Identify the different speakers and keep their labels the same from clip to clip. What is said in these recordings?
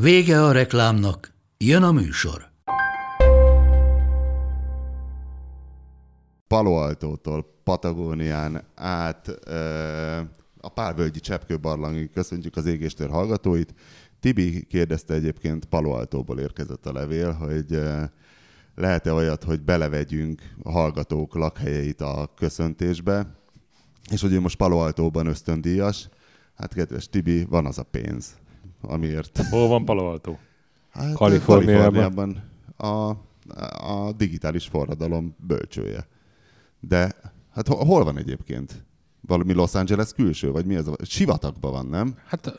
Speaker 1: Vége a reklámnak, jön a műsor.
Speaker 2: Palo Altótól Patagónián át a Pálvölgyi Cseppkőbarlangig köszöntjük az égéstér hallgatóit. Tibi kérdezte egyébként Palo Altóból érkezett a levél, hogy lehet-e olyat, hogy belevegyünk a hallgatók lakhelyeit a köszöntésbe, és hogy ő most Palo Altóban ösztöndíjas. Hát kedves Tibi, van az a pénz, amiért...
Speaker 3: Hol van Palo Alto?
Speaker 2: Hát,
Speaker 3: Kaliforniában.
Speaker 2: Kaliforniában a, a digitális forradalom bölcsője. De hát hol, van egyébként? Valami Los Angeles külső, vagy mi ez? A... Sivatagban van, nem?
Speaker 3: Hát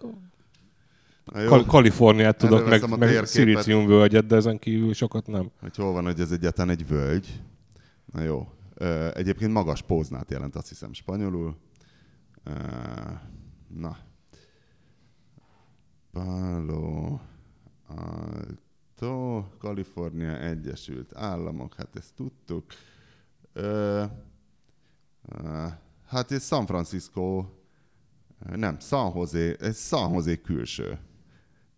Speaker 3: Kal- Kaliforniát tudok,
Speaker 2: Előveszem
Speaker 3: meg, meg
Speaker 2: térképet.
Speaker 3: szilíciumvölgyet, de ezen kívül sokat nem.
Speaker 2: hogy hol van, hogy ez egyáltalán egy völgy. Na jó. Egyébként magas póznát jelent, azt hiszem spanyolul. Na. Palo Alto, Kalifornia Egyesült Államok, hát ezt tudtuk. Ö, Hát ez San Francisco, nem, San Jose, ez San Jose külső.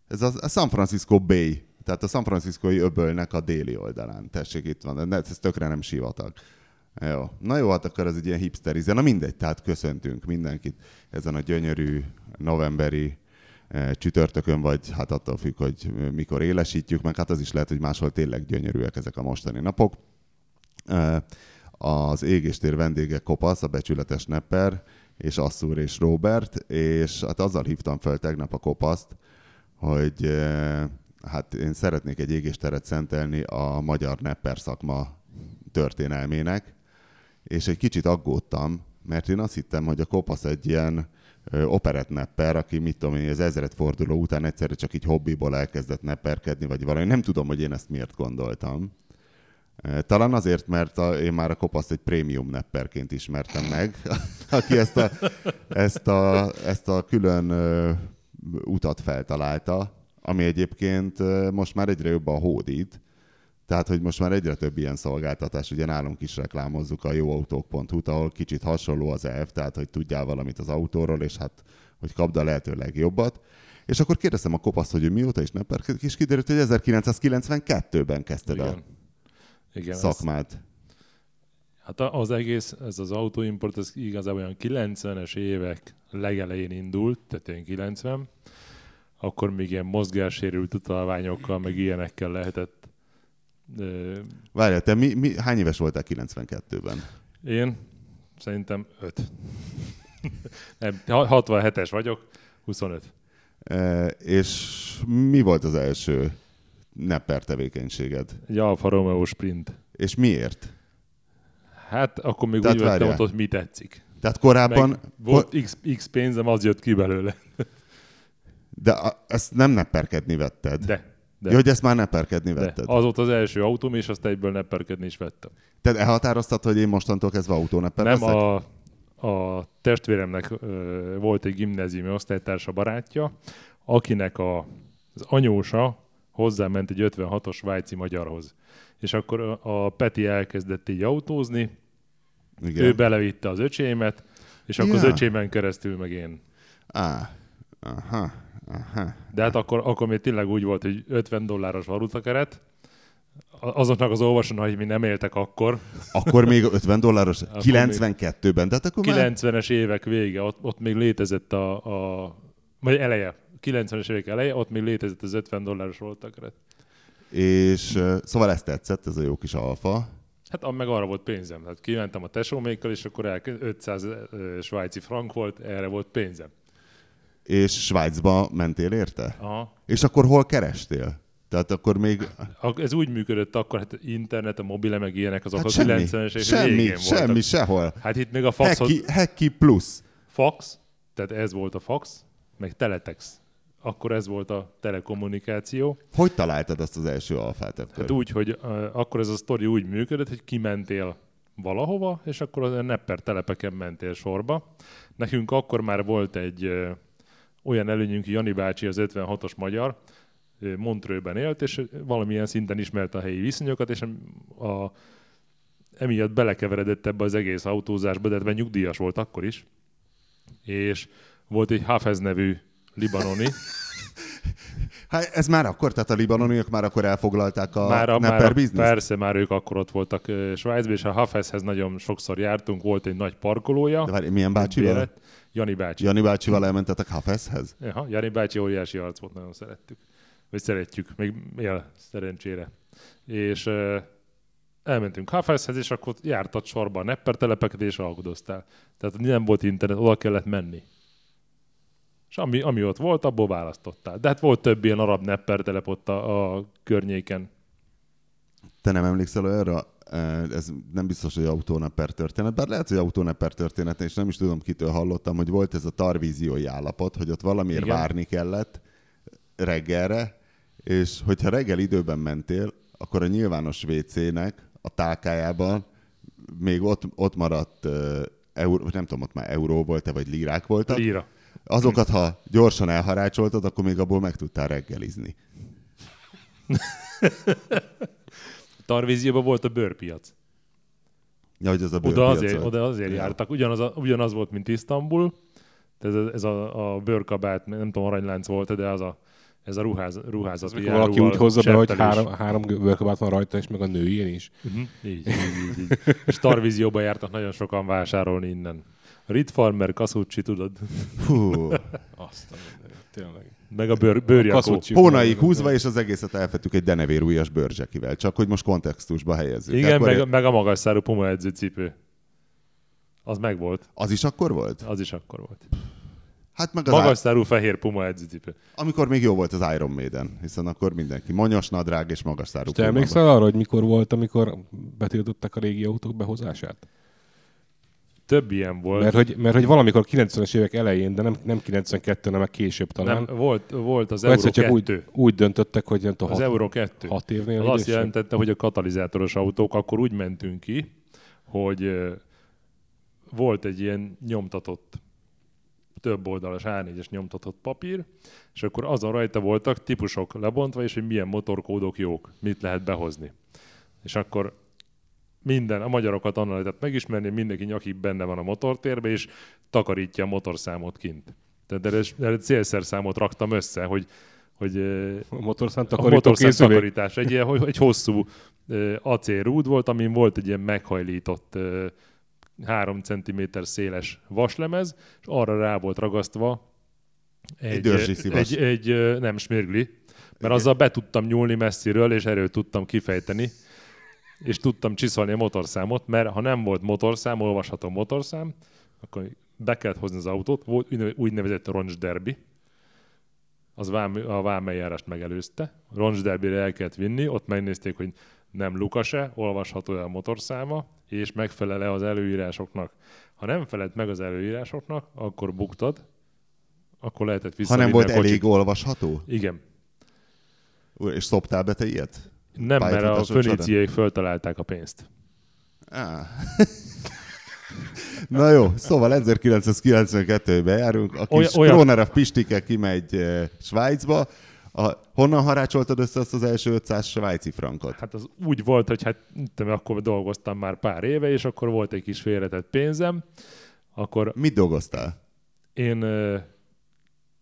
Speaker 2: Ez a San Francisco Bay, tehát a San Franciscoi öbölnek a déli oldalán. Tessék, itt van, de ez tökre nem sivatag. Jó. Na jó, hát akkor ez egy ilyen hipsterize. Na mindegy, tehát köszöntünk mindenkit ezen a gyönyörű novemberi csütörtökön, vagy hát attól függ, hogy mikor élesítjük, meg hát az is lehet, hogy máshol tényleg gyönyörűek ezek a mostani napok. Az égéstér vendége Kopasz, a becsületes nepper, és Asszúr és Robert, és hát azzal hívtam fel tegnap a Kopaszt, hogy hát én szeretnék egy égésteret szentelni a magyar nepper szakma történelmének, és egy kicsit aggódtam, mert én azt hittem, hogy a Kopasz egy ilyen operett nepper, aki mit tudom én, az ezred forduló után egyszerre csak így hobbiból elkezdett nepperkedni, vagy valami. Nem tudom, hogy én ezt miért gondoltam. Talán azért, mert a, én már a kopaszt egy prémium nepperként ismertem meg, aki ezt a, ezt a, ezt a külön ö, utat feltalálta, ami egyébként most már egyre jobban hódít. Tehát, hogy most már egyre több ilyen szolgáltatás, ugye nálunk is reklámozzuk a jóautók.hu-t, ahol kicsit hasonló az elv, tehát, hogy tudjál valamit az autóról, és hát, hogy kapd a lehető legjobbat. És akkor kérdeztem a kopaszt, hogy ő mióta is nepperkedik, és kiderült, hogy 1992-ben kezdted a
Speaker 3: Igen. Igen, ez,
Speaker 2: szakmát.
Speaker 3: hát az egész, ez az autóimport, ez igazából olyan 90-es évek legelején indult, tehát ilyen 90, akkor még ilyen mozgássérült utalványokkal, meg ilyenekkel lehetett.
Speaker 2: Várjál, te mi, mi, hány éves voltál 92-ben?
Speaker 3: Én szerintem 5. Nem, ha- 67-es vagyok, 25.
Speaker 2: E, és mi volt az első nepper tevékenységed?
Speaker 3: Egy Alfa Romeo Sprint.
Speaker 2: És miért?
Speaker 3: Hát akkor még
Speaker 2: Tehát
Speaker 3: úgy vettem
Speaker 2: várjál.
Speaker 3: ott, hogy mi tetszik.
Speaker 2: Tehát korábban,
Speaker 3: Meg volt X, X pénzem, az jött ki belőle.
Speaker 2: de a- ezt nem nepperkedni vetted.
Speaker 3: De. De.
Speaker 2: Ja, hogy ezt már nepperkedni
Speaker 3: de.
Speaker 2: vetted.
Speaker 3: Az volt az első autóm, és azt egyből nepperkedni is vettem.
Speaker 2: Tehát elhatároztad, hogy én mostantól kezdve autónepper
Speaker 3: Nem
Speaker 2: leszek?
Speaker 3: a, a testvéremnek ö, volt egy gimnáziumi osztálytársa barátja, akinek a, az anyósa hozzáment egy 56-os svájci magyarhoz. És akkor a, a Peti elkezdett így autózni,
Speaker 2: Igen.
Speaker 3: ő belevitte az öcsémet, és akkor az
Speaker 2: Ja.
Speaker 3: öcsémen keresztül meg én.
Speaker 2: Á, aha, aha.
Speaker 3: De hát akkor, akkor még tényleg úgy volt, hogy 50 dolláros valutakeret, A- azoknak az olvasónak, mi nem éltek akkor,
Speaker 2: Akkor még 50 dolláros?
Speaker 3: Akkor
Speaker 2: 92-ben, tehát akkor már...
Speaker 3: 90-es évek vége, ott, ott még létezett a, a vagy eleje, 90-es évek eleje, ott még létezett az 50 dolláros valutakeret.
Speaker 2: És szóval ezt tetszett, ez a jó kis alfa.
Speaker 3: Hát meg arra volt pénzem. Hát kimentem a tesómékkal, és akkor el, 500 ö, svájci frank volt, erre volt pénzem.
Speaker 2: És Svájcba mentél érte?
Speaker 3: Aha.
Speaker 2: És akkor hol kerestél? Tehát akkor még...
Speaker 3: Ez úgy működött akkor, hát internet, a mobile, meg ilyenek, azok
Speaker 2: Hát
Speaker 3: a
Speaker 2: semmi,
Speaker 3: 90-es évek
Speaker 2: semmi, semmi,
Speaker 3: voltak.
Speaker 2: sehol.
Speaker 3: Hát itt még a faxhoz,
Speaker 2: Heki, heki plusz.
Speaker 3: fax, tehát ez volt a fax, meg teletex. akkor ez volt a telekommunikáció.
Speaker 2: Hogy találtad azt az első alfát ekkor?
Speaker 3: Hát úgy, hogy uh, akkor ez a sztori úgy működött, hogy kimentél valahova, és akkor a nepper telepeken mentél sorba. Nekünk akkor már volt egy uh, olyan előnyünk, Jani bácsi, az 56-os magyar, Montrőben élt, és valamilyen szinten ismerte a helyi viszonyokat, és a, emiatt belekeveredett ebbe az egész autózásba, de ebben nyugdíjas volt akkor is. És volt egy Hafez nevű libanoni.
Speaker 2: Hát ez már akkor, tehát a libanoniak már akkor elfoglalták a
Speaker 3: már a, már a? Persze, már ők akkor ott voltak Svájcban, és a Hafezhez nagyon sokszor jártunk, volt egy nagy parkolója.
Speaker 2: De várj, milyen bácsival?
Speaker 3: Bérett. Jani bácsi.
Speaker 2: Jani bácsival elmentetek Hafezhez?
Speaker 3: Aha, Jani bácsi óriási arc volt, nagyon szerettük. Vagy szeretjük, még él szerencsére. És uh, elmentünk Hafezhez, és akkor jártat sorba a nepper telepeket, és alkudoztál. Tehát nem volt internet, oda kellett menni. És ami, ami ott volt, abból választottál. De hát volt több ilyen arab nepper telep ott a, a környéken.
Speaker 2: Te nem emlékszel olyanra? Ez nem biztos, hogy autónepper történet, bár lehet, hogy autónepper történet, és nem is tudom, kitől hallottam, hogy volt ez a tarvíziói állapot, hogy ott valamiért
Speaker 3: Igen.
Speaker 2: várni kellett reggelre, és hogyha reggel időben mentél, akkor a nyilvános WC-nek a tálkájában még ott, ott maradt uh, euró, nem tudom, ott már euró volt-e, vagy lírák voltak.
Speaker 3: Líra.
Speaker 2: Azokat, ha gyorsan elharácsoltad, akkor még abból meg tudtál reggelizni.
Speaker 3: Tarvízióban volt a bőrpiac.
Speaker 2: Ja, hogy az a
Speaker 3: Oda azért,
Speaker 2: volt.
Speaker 3: oda azért
Speaker 2: Ja.
Speaker 3: jártak. Ugyanaz, a, ugyanaz volt, mint Isztambul. Ez, a, ez a, a bőrkabát, nem tudom, aranylánc volt, de az a, ez a ruház,
Speaker 4: Ez
Speaker 3: ruházati
Speaker 4: mikor valaki úgy hozza be, hogy három, három bőrkabát van rajta, és meg a nőjén is.
Speaker 3: Uh-huh. Így, így, így, így. És Tarvízióba jártak nagyon sokan vásárolni innen. Rit Farmer, Kasucci, tudod?
Speaker 2: Fú,
Speaker 4: Azt a tényleg.
Speaker 3: Meg a bőr, bőrjakó.
Speaker 2: Hónaig húzva, és az egészet elfettük egy denevérújas bőrzsekivel. Csak hogy most kontextusba helyezzük.
Speaker 3: Igen,
Speaker 2: Akkor
Speaker 3: meg, meg a magas szárú Puma edzőcipő. Az meg volt.
Speaker 2: Az is akkor volt?
Speaker 3: Az is akkor volt.
Speaker 2: Hát meg az
Speaker 3: Magas
Speaker 2: á...
Speaker 3: szárú fehér Puma edzőcipő.
Speaker 2: amikor még jó volt az Iron Maiden, hiszen akkor mindenki monyos nadrág és magas szárú
Speaker 4: Te emlékszel arra, hogy mikor volt, amikor betiltották a régi autók behozását?
Speaker 3: Több ilyen volt.
Speaker 4: Mert hogy, mert hogy valamikor 90-es évek elején, de nem, nem 92, hanem később talán.
Speaker 3: nem, volt, volt az Euro
Speaker 4: egyszer csak
Speaker 3: 2.
Speaker 4: úgy, úgy döntöttek, hogy nem tudom,
Speaker 3: az
Speaker 4: hat,
Speaker 3: Euro 2.
Speaker 4: hat évnél
Speaker 3: Az azt jelentette, hogy a katalizátoros autók, akkor úgy mentünk ki, hogy volt egy ilyen nyomtatott, több oldalas A4-es nyomtatott papír, és akkor azon rajta voltak típusok lebontva, és hogy milyen motorkódok jók, mit lehet behozni. És akkor minden, a magyarokat onnan lehetett megismerni, mindenki nyakig benne van a motortérbe, és takarítja a motorszámot kint. Tehát erre, erre célszerszámot raktam össze, hogy, hogy
Speaker 4: A motorszám
Speaker 3: a motorszám takarítás. Egy, ilyen, egy hosszú acélrúd volt, amin volt egy ilyen meghajlított ö, 3 cm széles vaslemez, és arra rá volt ragasztva egy, egy, egy ö, nem smirgli, mert azzal be tudtam nyúlni messziről, és erőt tudtam kifejteni, és tudtam csiszolni a motorszámot, mert ha nem volt motorszám, olvasható motorszám, akkor be kellett hozni az autót, volt úgynevezett- úgynevezett roncs derbi, az vám, a vámeljárást megelőzte. Roncsderbire el kellett vinni, ott megnézték, hogy nem lukase, olvasható a motorszáma, és megfelele az előírásoknak. Ha nem felelt meg az előírásoknak, akkor buktad, akkor lehetett
Speaker 2: Ha
Speaker 3: visszavinni
Speaker 2: nem volt elég olvasható?
Speaker 3: Igen.
Speaker 2: És szoptál be te ilyet?
Speaker 3: Nem, mert a föníciék föltalálták a pénzt.
Speaker 2: Á. Na jó, szóval 1992-ben járunk, a kis
Speaker 3: Olyan-
Speaker 2: olyan, Kroner Pistike kimegy eh, Svájcba. A, honnan harácsoltad össze azt az első 500 svájci frankot?
Speaker 3: Hát az úgy volt, hogy hát te akkor dolgoztam már pár éve, és akkor volt egy kis félretett pénzem, akkor
Speaker 2: Mit dolgoztál?
Speaker 3: Én ö,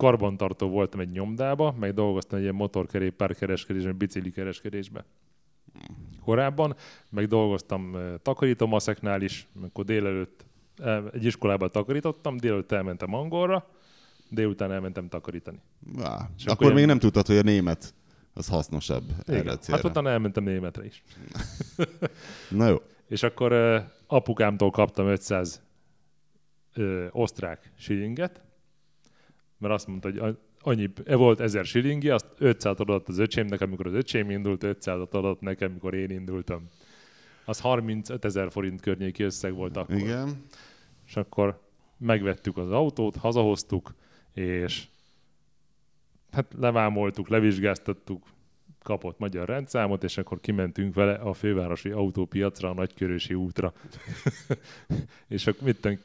Speaker 3: karbantartó voltam egy nyomdába, meg dolgoztam egy ilyen motorkerékpár kereskedésben, bicikli kereskedésben. Korábban, meg dolgoztam ö, takarítómaszeknál is, amikor délelőtt el- egy iskolában takarítottam, délelőtt elmentem angolra, délután elmentem takarítani.
Speaker 2: Á,
Speaker 3: És
Speaker 2: akkor,
Speaker 3: akkor
Speaker 2: még
Speaker 3: ilyen-
Speaker 2: nem tudtad, hogy a német az hasznosabb erre a
Speaker 3: Igen.
Speaker 2: célra.
Speaker 3: Hát utána elmentem németre is.
Speaker 2: Na jó.
Speaker 3: És akkor ö, apukámtól kaptam 500 ö, osztrák silinget, mert azt mondta, hogy annyi, e volt 1000 silingi, azt 500 adott az öcsémnek, amikor az öcsém indult, 500 adott nekem, amikor én indultam. Az 35 ezer forint környéki összeg volt akkor.
Speaker 2: Igen.
Speaker 3: És akkor megvettük az autót, hazahoztuk, és hát levámoltuk, levizsgáztattuk, kapott magyar rendszámot, és akkor kimentünk vele a fővárosi autópiacra, a Nagykörösi útra. és akkor mit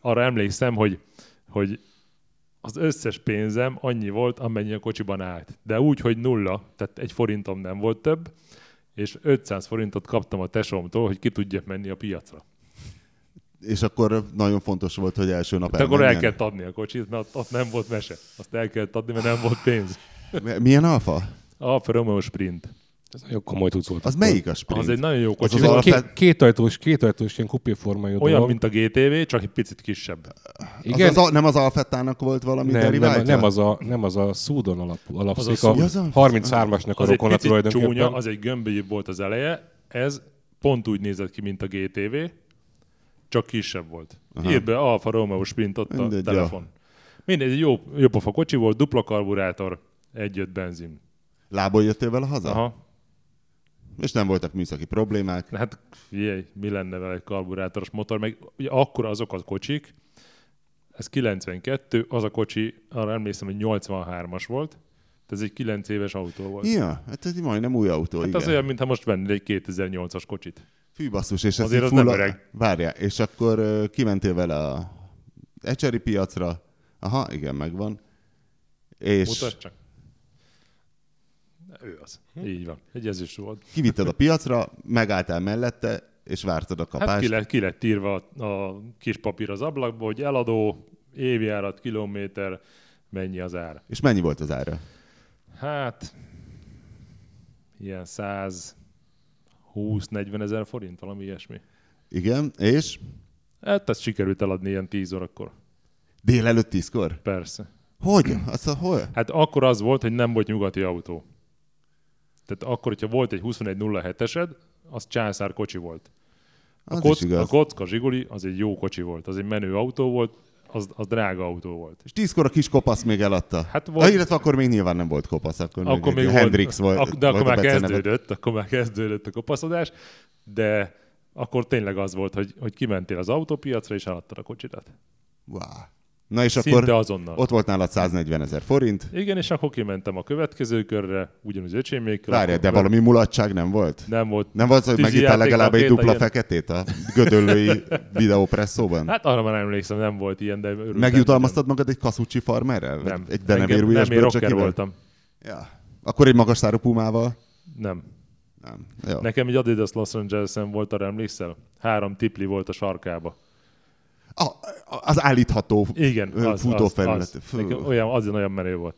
Speaker 3: arra emlékszem, hogy, hogy az összes pénzem annyi volt, amennyi a kocsiban állt. De úgy, hogy nulla, tehát egy forintom nem volt több, és 500 forintot kaptam a tesómtól, hogy ki tudjak menni a piacra.
Speaker 2: És akkor nagyon fontos volt, hogy első nap
Speaker 3: De akkor el kellett adni a kocsit, mert ott, ott nem volt mese. Azt el kellett adni, mert nem volt pénz.
Speaker 2: Milyen alfa?
Speaker 3: Alfa Romeo Sprint.
Speaker 4: Ez nagyon komoly cucc volt.
Speaker 2: Az
Speaker 4: akkor.
Speaker 2: melyik a sprint?
Speaker 3: Az egy nagyon jó
Speaker 2: Az
Speaker 3: kocsi
Speaker 2: az
Speaker 3: volt.
Speaker 4: egy
Speaker 2: alapvet-
Speaker 4: két, kétajtós, kétajtós ilyen kupéformájú
Speaker 3: Olyan,
Speaker 4: dolog.
Speaker 3: mint a GTV, csak egy picit kisebb.
Speaker 4: Igen,
Speaker 2: Az, az, a- nem az Alfettának volt valami
Speaker 4: nem, nem,
Speaker 2: deriváltja?
Speaker 4: nem, az a, nem az a Szúdon alap, alapszik,
Speaker 3: Az a
Speaker 4: a,
Speaker 2: Szú- Az a-
Speaker 4: 33-asnak a
Speaker 3: Az egy
Speaker 4: rokona tulajdonképpen.
Speaker 3: csúnya, az egy gömbölyűbb volt az eleje. Ez pont úgy nézett ki, mint a GTV, csak kisebb volt. Írt be Alfa Romeo Sprint ott
Speaker 2: Mindegy,
Speaker 3: a telefon. Mindegy, egy jó, jó pofa kocsi volt, dupla karburátor, egy-öt benzin.
Speaker 2: Lából jöttél vele haza?
Speaker 3: Aha.
Speaker 2: És nem voltak műszaki problémák.
Speaker 3: Hát figyelj, mi lenne vele egy karburátoros motor, meg ugye akkor azok a kocsik, ez 92, az a kocsi, arra emlékszem, hogy 83-as volt, ez egy 9 éves autó volt.
Speaker 2: Ja, hát ez majdnem új autó,
Speaker 3: Hát
Speaker 2: igen.
Speaker 3: az olyan, mintha most vennél egy 2008-as kocsit.
Speaker 2: Fű basszus, és ez
Speaker 3: Azért az nem
Speaker 2: full-
Speaker 3: öreg.
Speaker 2: Várjál, és akkor ö, kimentél vele a ecseri piacra. Aha, igen, megvan. És
Speaker 3: Mutasd csak. Ő az. Így van. Egy ezüst volt.
Speaker 2: kivitted a piacra, megálltál mellette, és vártad a kapást.
Speaker 3: Hát ki lett, ki lett írva a, kis papír az ablakba, hogy eladó, évjárat, kilométer, mennyi az ár.
Speaker 2: És mennyi volt az ára?
Speaker 3: Hát, ilyen 120-40 ezer forint, valami ilyesmi.
Speaker 2: Igen, és
Speaker 3: Hát ezt sikerült eladni ilyen 10 órakor.
Speaker 2: délelőtt tízkor?
Speaker 3: Persze.
Speaker 2: Hogy? Azt a, hol?
Speaker 3: Hát akkor az volt, hogy nem volt nyugati autó. Tehát akkor, hogyha volt egy 2107-esed, az császár kocsi volt. A,
Speaker 2: Az
Speaker 3: kock,
Speaker 2: is igaz.
Speaker 3: a kocka Zsiguli az egy jó kocsi volt, az egy menő autó volt, az, az drága autó volt.
Speaker 2: És tízkor a kis kopasz még eladta.
Speaker 3: Hát
Speaker 2: volt... Ah, illetve akkor még nyilván nem volt kopasz, akkor,
Speaker 3: Akkor még
Speaker 2: Hendrix volt.
Speaker 3: ak- de akkor
Speaker 2: volt
Speaker 3: már kezdődött, akkor már kezdődött a kopaszodás, de akkor tényleg az volt, hogy, hogy kimentél az autópiacra és eladtad a kocsidat.
Speaker 2: Wow. Na és
Speaker 3: Szinte
Speaker 2: akkor
Speaker 3: azonnal.
Speaker 2: ott volt nálad 140 ezer forint.
Speaker 3: Igen, és akkor kimentem a következő körre, ugyanúgy öcsémékkel.
Speaker 2: Várjál, de valami mulatság nem volt?
Speaker 3: Nem volt.
Speaker 2: Nem volt, hogy megittál legalább egy dupla
Speaker 3: ilyen-
Speaker 2: feketét a gödöllői videópresszóban?
Speaker 3: Hát arra már emlékszem, nem volt ilyen, de örültem.
Speaker 2: Megjutalmaztad magad egy kaszúcsi farmerrel?
Speaker 3: Nem.
Speaker 2: Egy
Speaker 3: Engem-
Speaker 2: denevérújas
Speaker 3: Nem, én rocker voltam.
Speaker 2: Ja. Akkor egy magas szárú pumával?
Speaker 3: Nem.
Speaker 2: Nem. Jó.
Speaker 3: Nekem egy Adidas Los Angeles-en volt, arra emlékszel? Három tipli volt a sarkába.
Speaker 2: A, az állítható
Speaker 3: Igen, az,
Speaker 2: futófelület.
Speaker 3: az, az. Olyan, az olyan menő volt.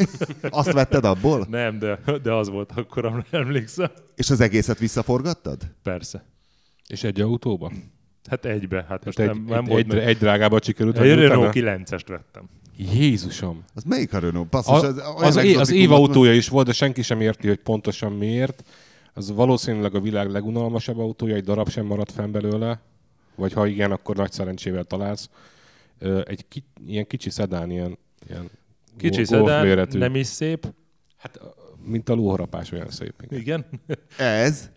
Speaker 2: Azt vetted abból?
Speaker 3: Nem, de, de az volt akkor, amire emlékszem.
Speaker 2: És az egészet visszaforgattad?
Speaker 3: Persze.
Speaker 4: És egy autóba?
Speaker 3: Hát egybe, hát most
Speaker 4: Hát
Speaker 3: nem,
Speaker 4: egy,
Speaker 3: nem
Speaker 4: egy,
Speaker 3: volt
Speaker 4: egy,
Speaker 3: meg.
Speaker 4: egy drágába sikerült.
Speaker 3: Egy Renault
Speaker 4: utána?
Speaker 3: 9-est vettem.
Speaker 4: Jézusom!
Speaker 2: Az melyik a Renault? Basszus,
Speaker 4: A,
Speaker 2: olyan
Speaker 4: az, é, az év autója is volt, de senki sem érti, hogy pontosan miért. Az valószínűleg a világ legunalmasabb autója, egy darab sem maradt fenn belőle. Vagy ha igen, akkor nagy szerencsével találsz. Egy ki, ilyen kicsi szedán, ilyen, ilyen
Speaker 3: Kicsi szedán,
Speaker 4: méretű.
Speaker 3: nem is szép.
Speaker 4: Hát, mint a lóharapás olyan szép. Igen.
Speaker 3: Igen.
Speaker 2: Ez?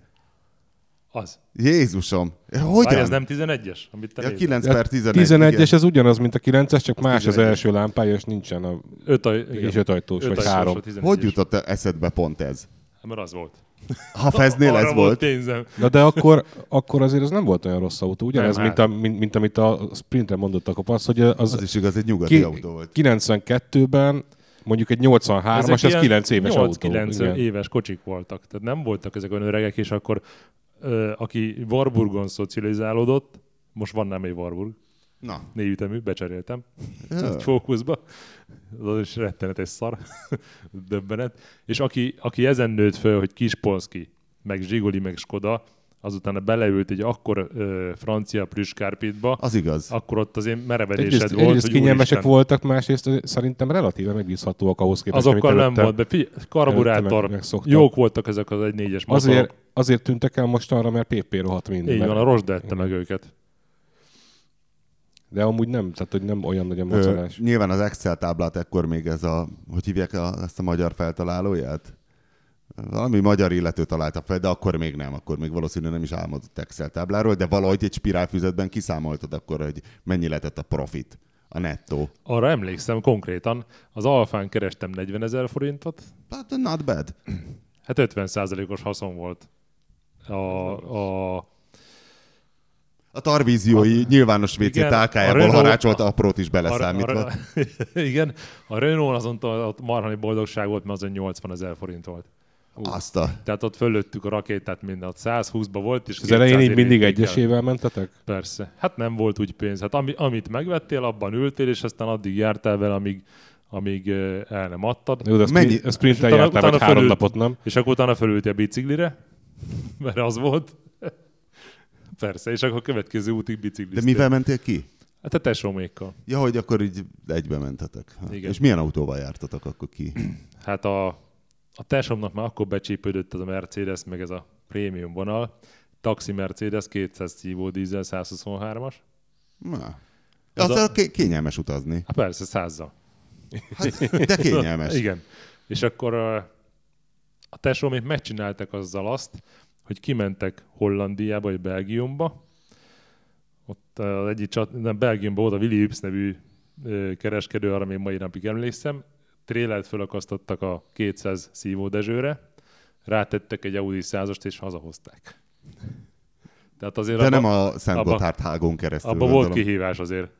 Speaker 3: Az.
Speaker 2: Jézusom.
Speaker 3: Várj,
Speaker 2: Hogyan?
Speaker 3: ez nem 11-es, amit te
Speaker 2: Ja,
Speaker 3: nézel?
Speaker 2: 9 per 11.
Speaker 4: 11-es,
Speaker 2: igen.
Speaker 4: ez ugyanaz, mint a 9-es, csak más az
Speaker 2: 11-es.
Speaker 4: első lámpája, és nincsen a...
Speaker 3: Öt, aj.
Speaker 4: És öt ajtós, vagy
Speaker 3: ajtós
Speaker 4: három.
Speaker 3: a 11-es.
Speaker 2: Hogy jutott eszedbe pont ez?
Speaker 3: Hát, Mert az volt.
Speaker 2: Ha Feznél ez volt?
Speaker 3: pénzem.
Speaker 4: Na de akkor, akkor azért ez nem volt olyan rossz autó, ugyanez,
Speaker 3: Nem,
Speaker 4: mint,
Speaker 3: hát.
Speaker 4: a, mint, mint, amit a Sprinter mondott a kopasz, hogy az,
Speaker 2: Az is igaz, egy nyugati
Speaker 4: ki,
Speaker 2: autó volt.
Speaker 4: 92-ben mondjuk egy 83-as, ez 9 éves autó.
Speaker 3: 9
Speaker 4: Igen.
Speaker 3: éves kocsik voltak. Tehát nem voltak ezek olyan öregek, és akkor ö, aki Warburgon szocializálódott, most van nem egy Warburg,
Speaker 2: Na,
Speaker 3: négyütemű, becseréltem
Speaker 2: Ja.
Speaker 3: egy fókuszba, az is rettenetes szar, döbbenet. És aki, aki ezen nőtt föl, hogy Kispolski, meg Zsiguli, meg Skoda, azután beleült egy akkor ö, francia plüskárpitba,
Speaker 2: az igaz.
Speaker 3: akkor ott az én merevedésed
Speaker 4: Egyrészt,
Speaker 3: volt,
Speaker 4: egyrészt
Speaker 3: hogy
Speaker 4: kényelmesek
Speaker 3: úristen,
Speaker 4: voltak, másrészt szerintem relatíve megbízhatóak ahhoz képest,
Speaker 3: Azokkal nem
Speaker 4: előtte-
Speaker 3: volt, de figyelj, karburátor,
Speaker 4: meg-
Speaker 3: jók voltak ezek az egy négyes motorok.
Speaker 4: Azért, azért tűntek el mostanra, mert PP rohadt minden.
Speaker 3: Így van, a Rosda ette meg őket.
Speaker 4: De amúgy nem, tehát hogy nem olyan nagy a
Speaker 2: Ö,
Speaker 4: mozgás.
Speaker 2: nyilván az Excel táblát ekkor még ez a, hogy hívják a, ezt a magyar feltalálóját? Valami magyar illető találta fel, de akkor még nem, akkor még valószínűleg nem is álmodott Excel tábláról, de valahogy egy spirálfüzetben kiszámoltad akkor, hogy mennyi lehetett a profit a nettó.
Speaker 3: Arra emlékszem konkrétan, az Alfán kerestem 40 ezer forintot,
Speaker 2: Hát not bad.
Speaker 3: hát 50%-os haszon volt. A, a,
Speaker 2: A tarvíziói nyilvános WC
Speaker 3: Igen, a
Speaker 2: tálkájából
Speaker 3: Renault-
Speaker 2: harácsolt aprót is beleszámítva.
Speaker 3: A, a, igen, a Renault azon ott marhani boldogság volt, mert azon 80 ezer forint volt.
Speaker 2: Azt a...
Speaker 3: Tehát ott fölöttük a rakétát minden, ott 120-ba volt, és
Speaker 4: Az elején
Speaker 3: 200
Speaker 4: így mindig egyesével mentetek?
Speaker 3: Persze. Hát nem volt úgy pénz. Hát ami, amit megvettél, abban ültél, és aztán addig jártál vele, amíg, amíg ö, el nem adtad.
Speaker 4: Jó, de
Speaker 2: Mennyi-
Speaker 4: a sprinten
Speaker 3: És utána-
Speaker 4: jártál, vagy három napot, nem?
Speaker 3: És akkor utána felültél biciklire, mert az volt. Persze, és akkor a következő útig
Speaker 2: De
Speaker 3: bicikliztél.
Speaker 2: mivel mentél ki?
Speaker 3: Hát a tesómékkal.
Speaker 2: Ja, hogy akkor így egybe mentetek. Ha.
Speaker 3: Igen.
Speaker 2: És milyen autóval jártatok akkor ki?
Speaker 3: Hát a, a tesómnak már akkor becsípődött ez a Mercedes, meg ez a prémium vonal. Taxi Mercedes 200 szívó dízel 123-as.
Speaker 2: Na.
Speaker 3: Az
Speaker 2: Az
Speaker 3: a-
Speaker 2: a... ké- kényelmes utazni.
Speaker 3: Hát persze, százzal.
Speaker 2: Hát, de kényelmes.
Speaker 3: Igen. És akkor a tesómék megcsináltak azzal azt, hogy kimentek Hollandiába vagy Belgiumba. Ott az egyik csat, nem, Belgiumban volt a Willy Yps nevű kereskedő, arra még mai napig emlékszem. Trélert fölakasztottak a 200 szívó Dezsőre, rátettek egy Audi 100 és hazahozták. Tehát azért
Speaker 2: De nem
Speaker 3: abba,
Speaker 2: a Szent Gotthárd hágon keresztül.
Speaker 3: abba volt kihívás azért.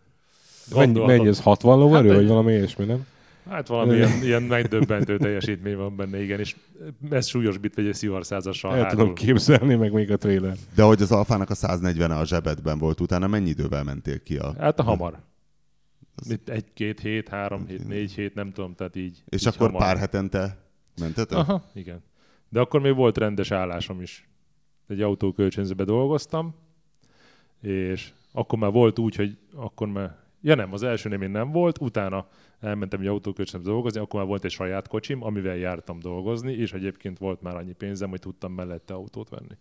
Speaker 4: Mennyi, mennyi ez 60 lóerő,
Speaker 3: Hát
Speaker 4: vagy valami ilyesmi, nem?
Speaker 3: Hát valami ilyen, ilyen megdöbbentő teljesítmény van benne, igen, és ez súlyosbítva egy szivarszázassal
Speaker 4: El tudom képzelni, meg még a trailer.
Speaker 2: De hogy az Alfának a 140 a zsebedben volt, utána mennyi idővel mentél ki a...
Speaker 3: Hát a hamar. Mit, egy-két hét, három hét, négy hét, nem tudom, tehát így.
Speaker 2: És
Speaker 3: így
Speaker 2: akkor
Speaker 3: hamar.
Speaker 2: pár hetente mentetek?
Speaker 3: Aha, igen. De akkor még volt rendes állásom is. Egy autókölcsönzőbe dolgoztam, és akkor már volt úgy, hogy akkor már, ja nem, az elsőnél még nem volt, utána elmentem egy autókölcsönzőbe dolgozni, akkor már volt egy saját kocsim, amivel jártam dolgozni, és egyébként volt már annyi pénzem, hogy tudtam mellette autót venni.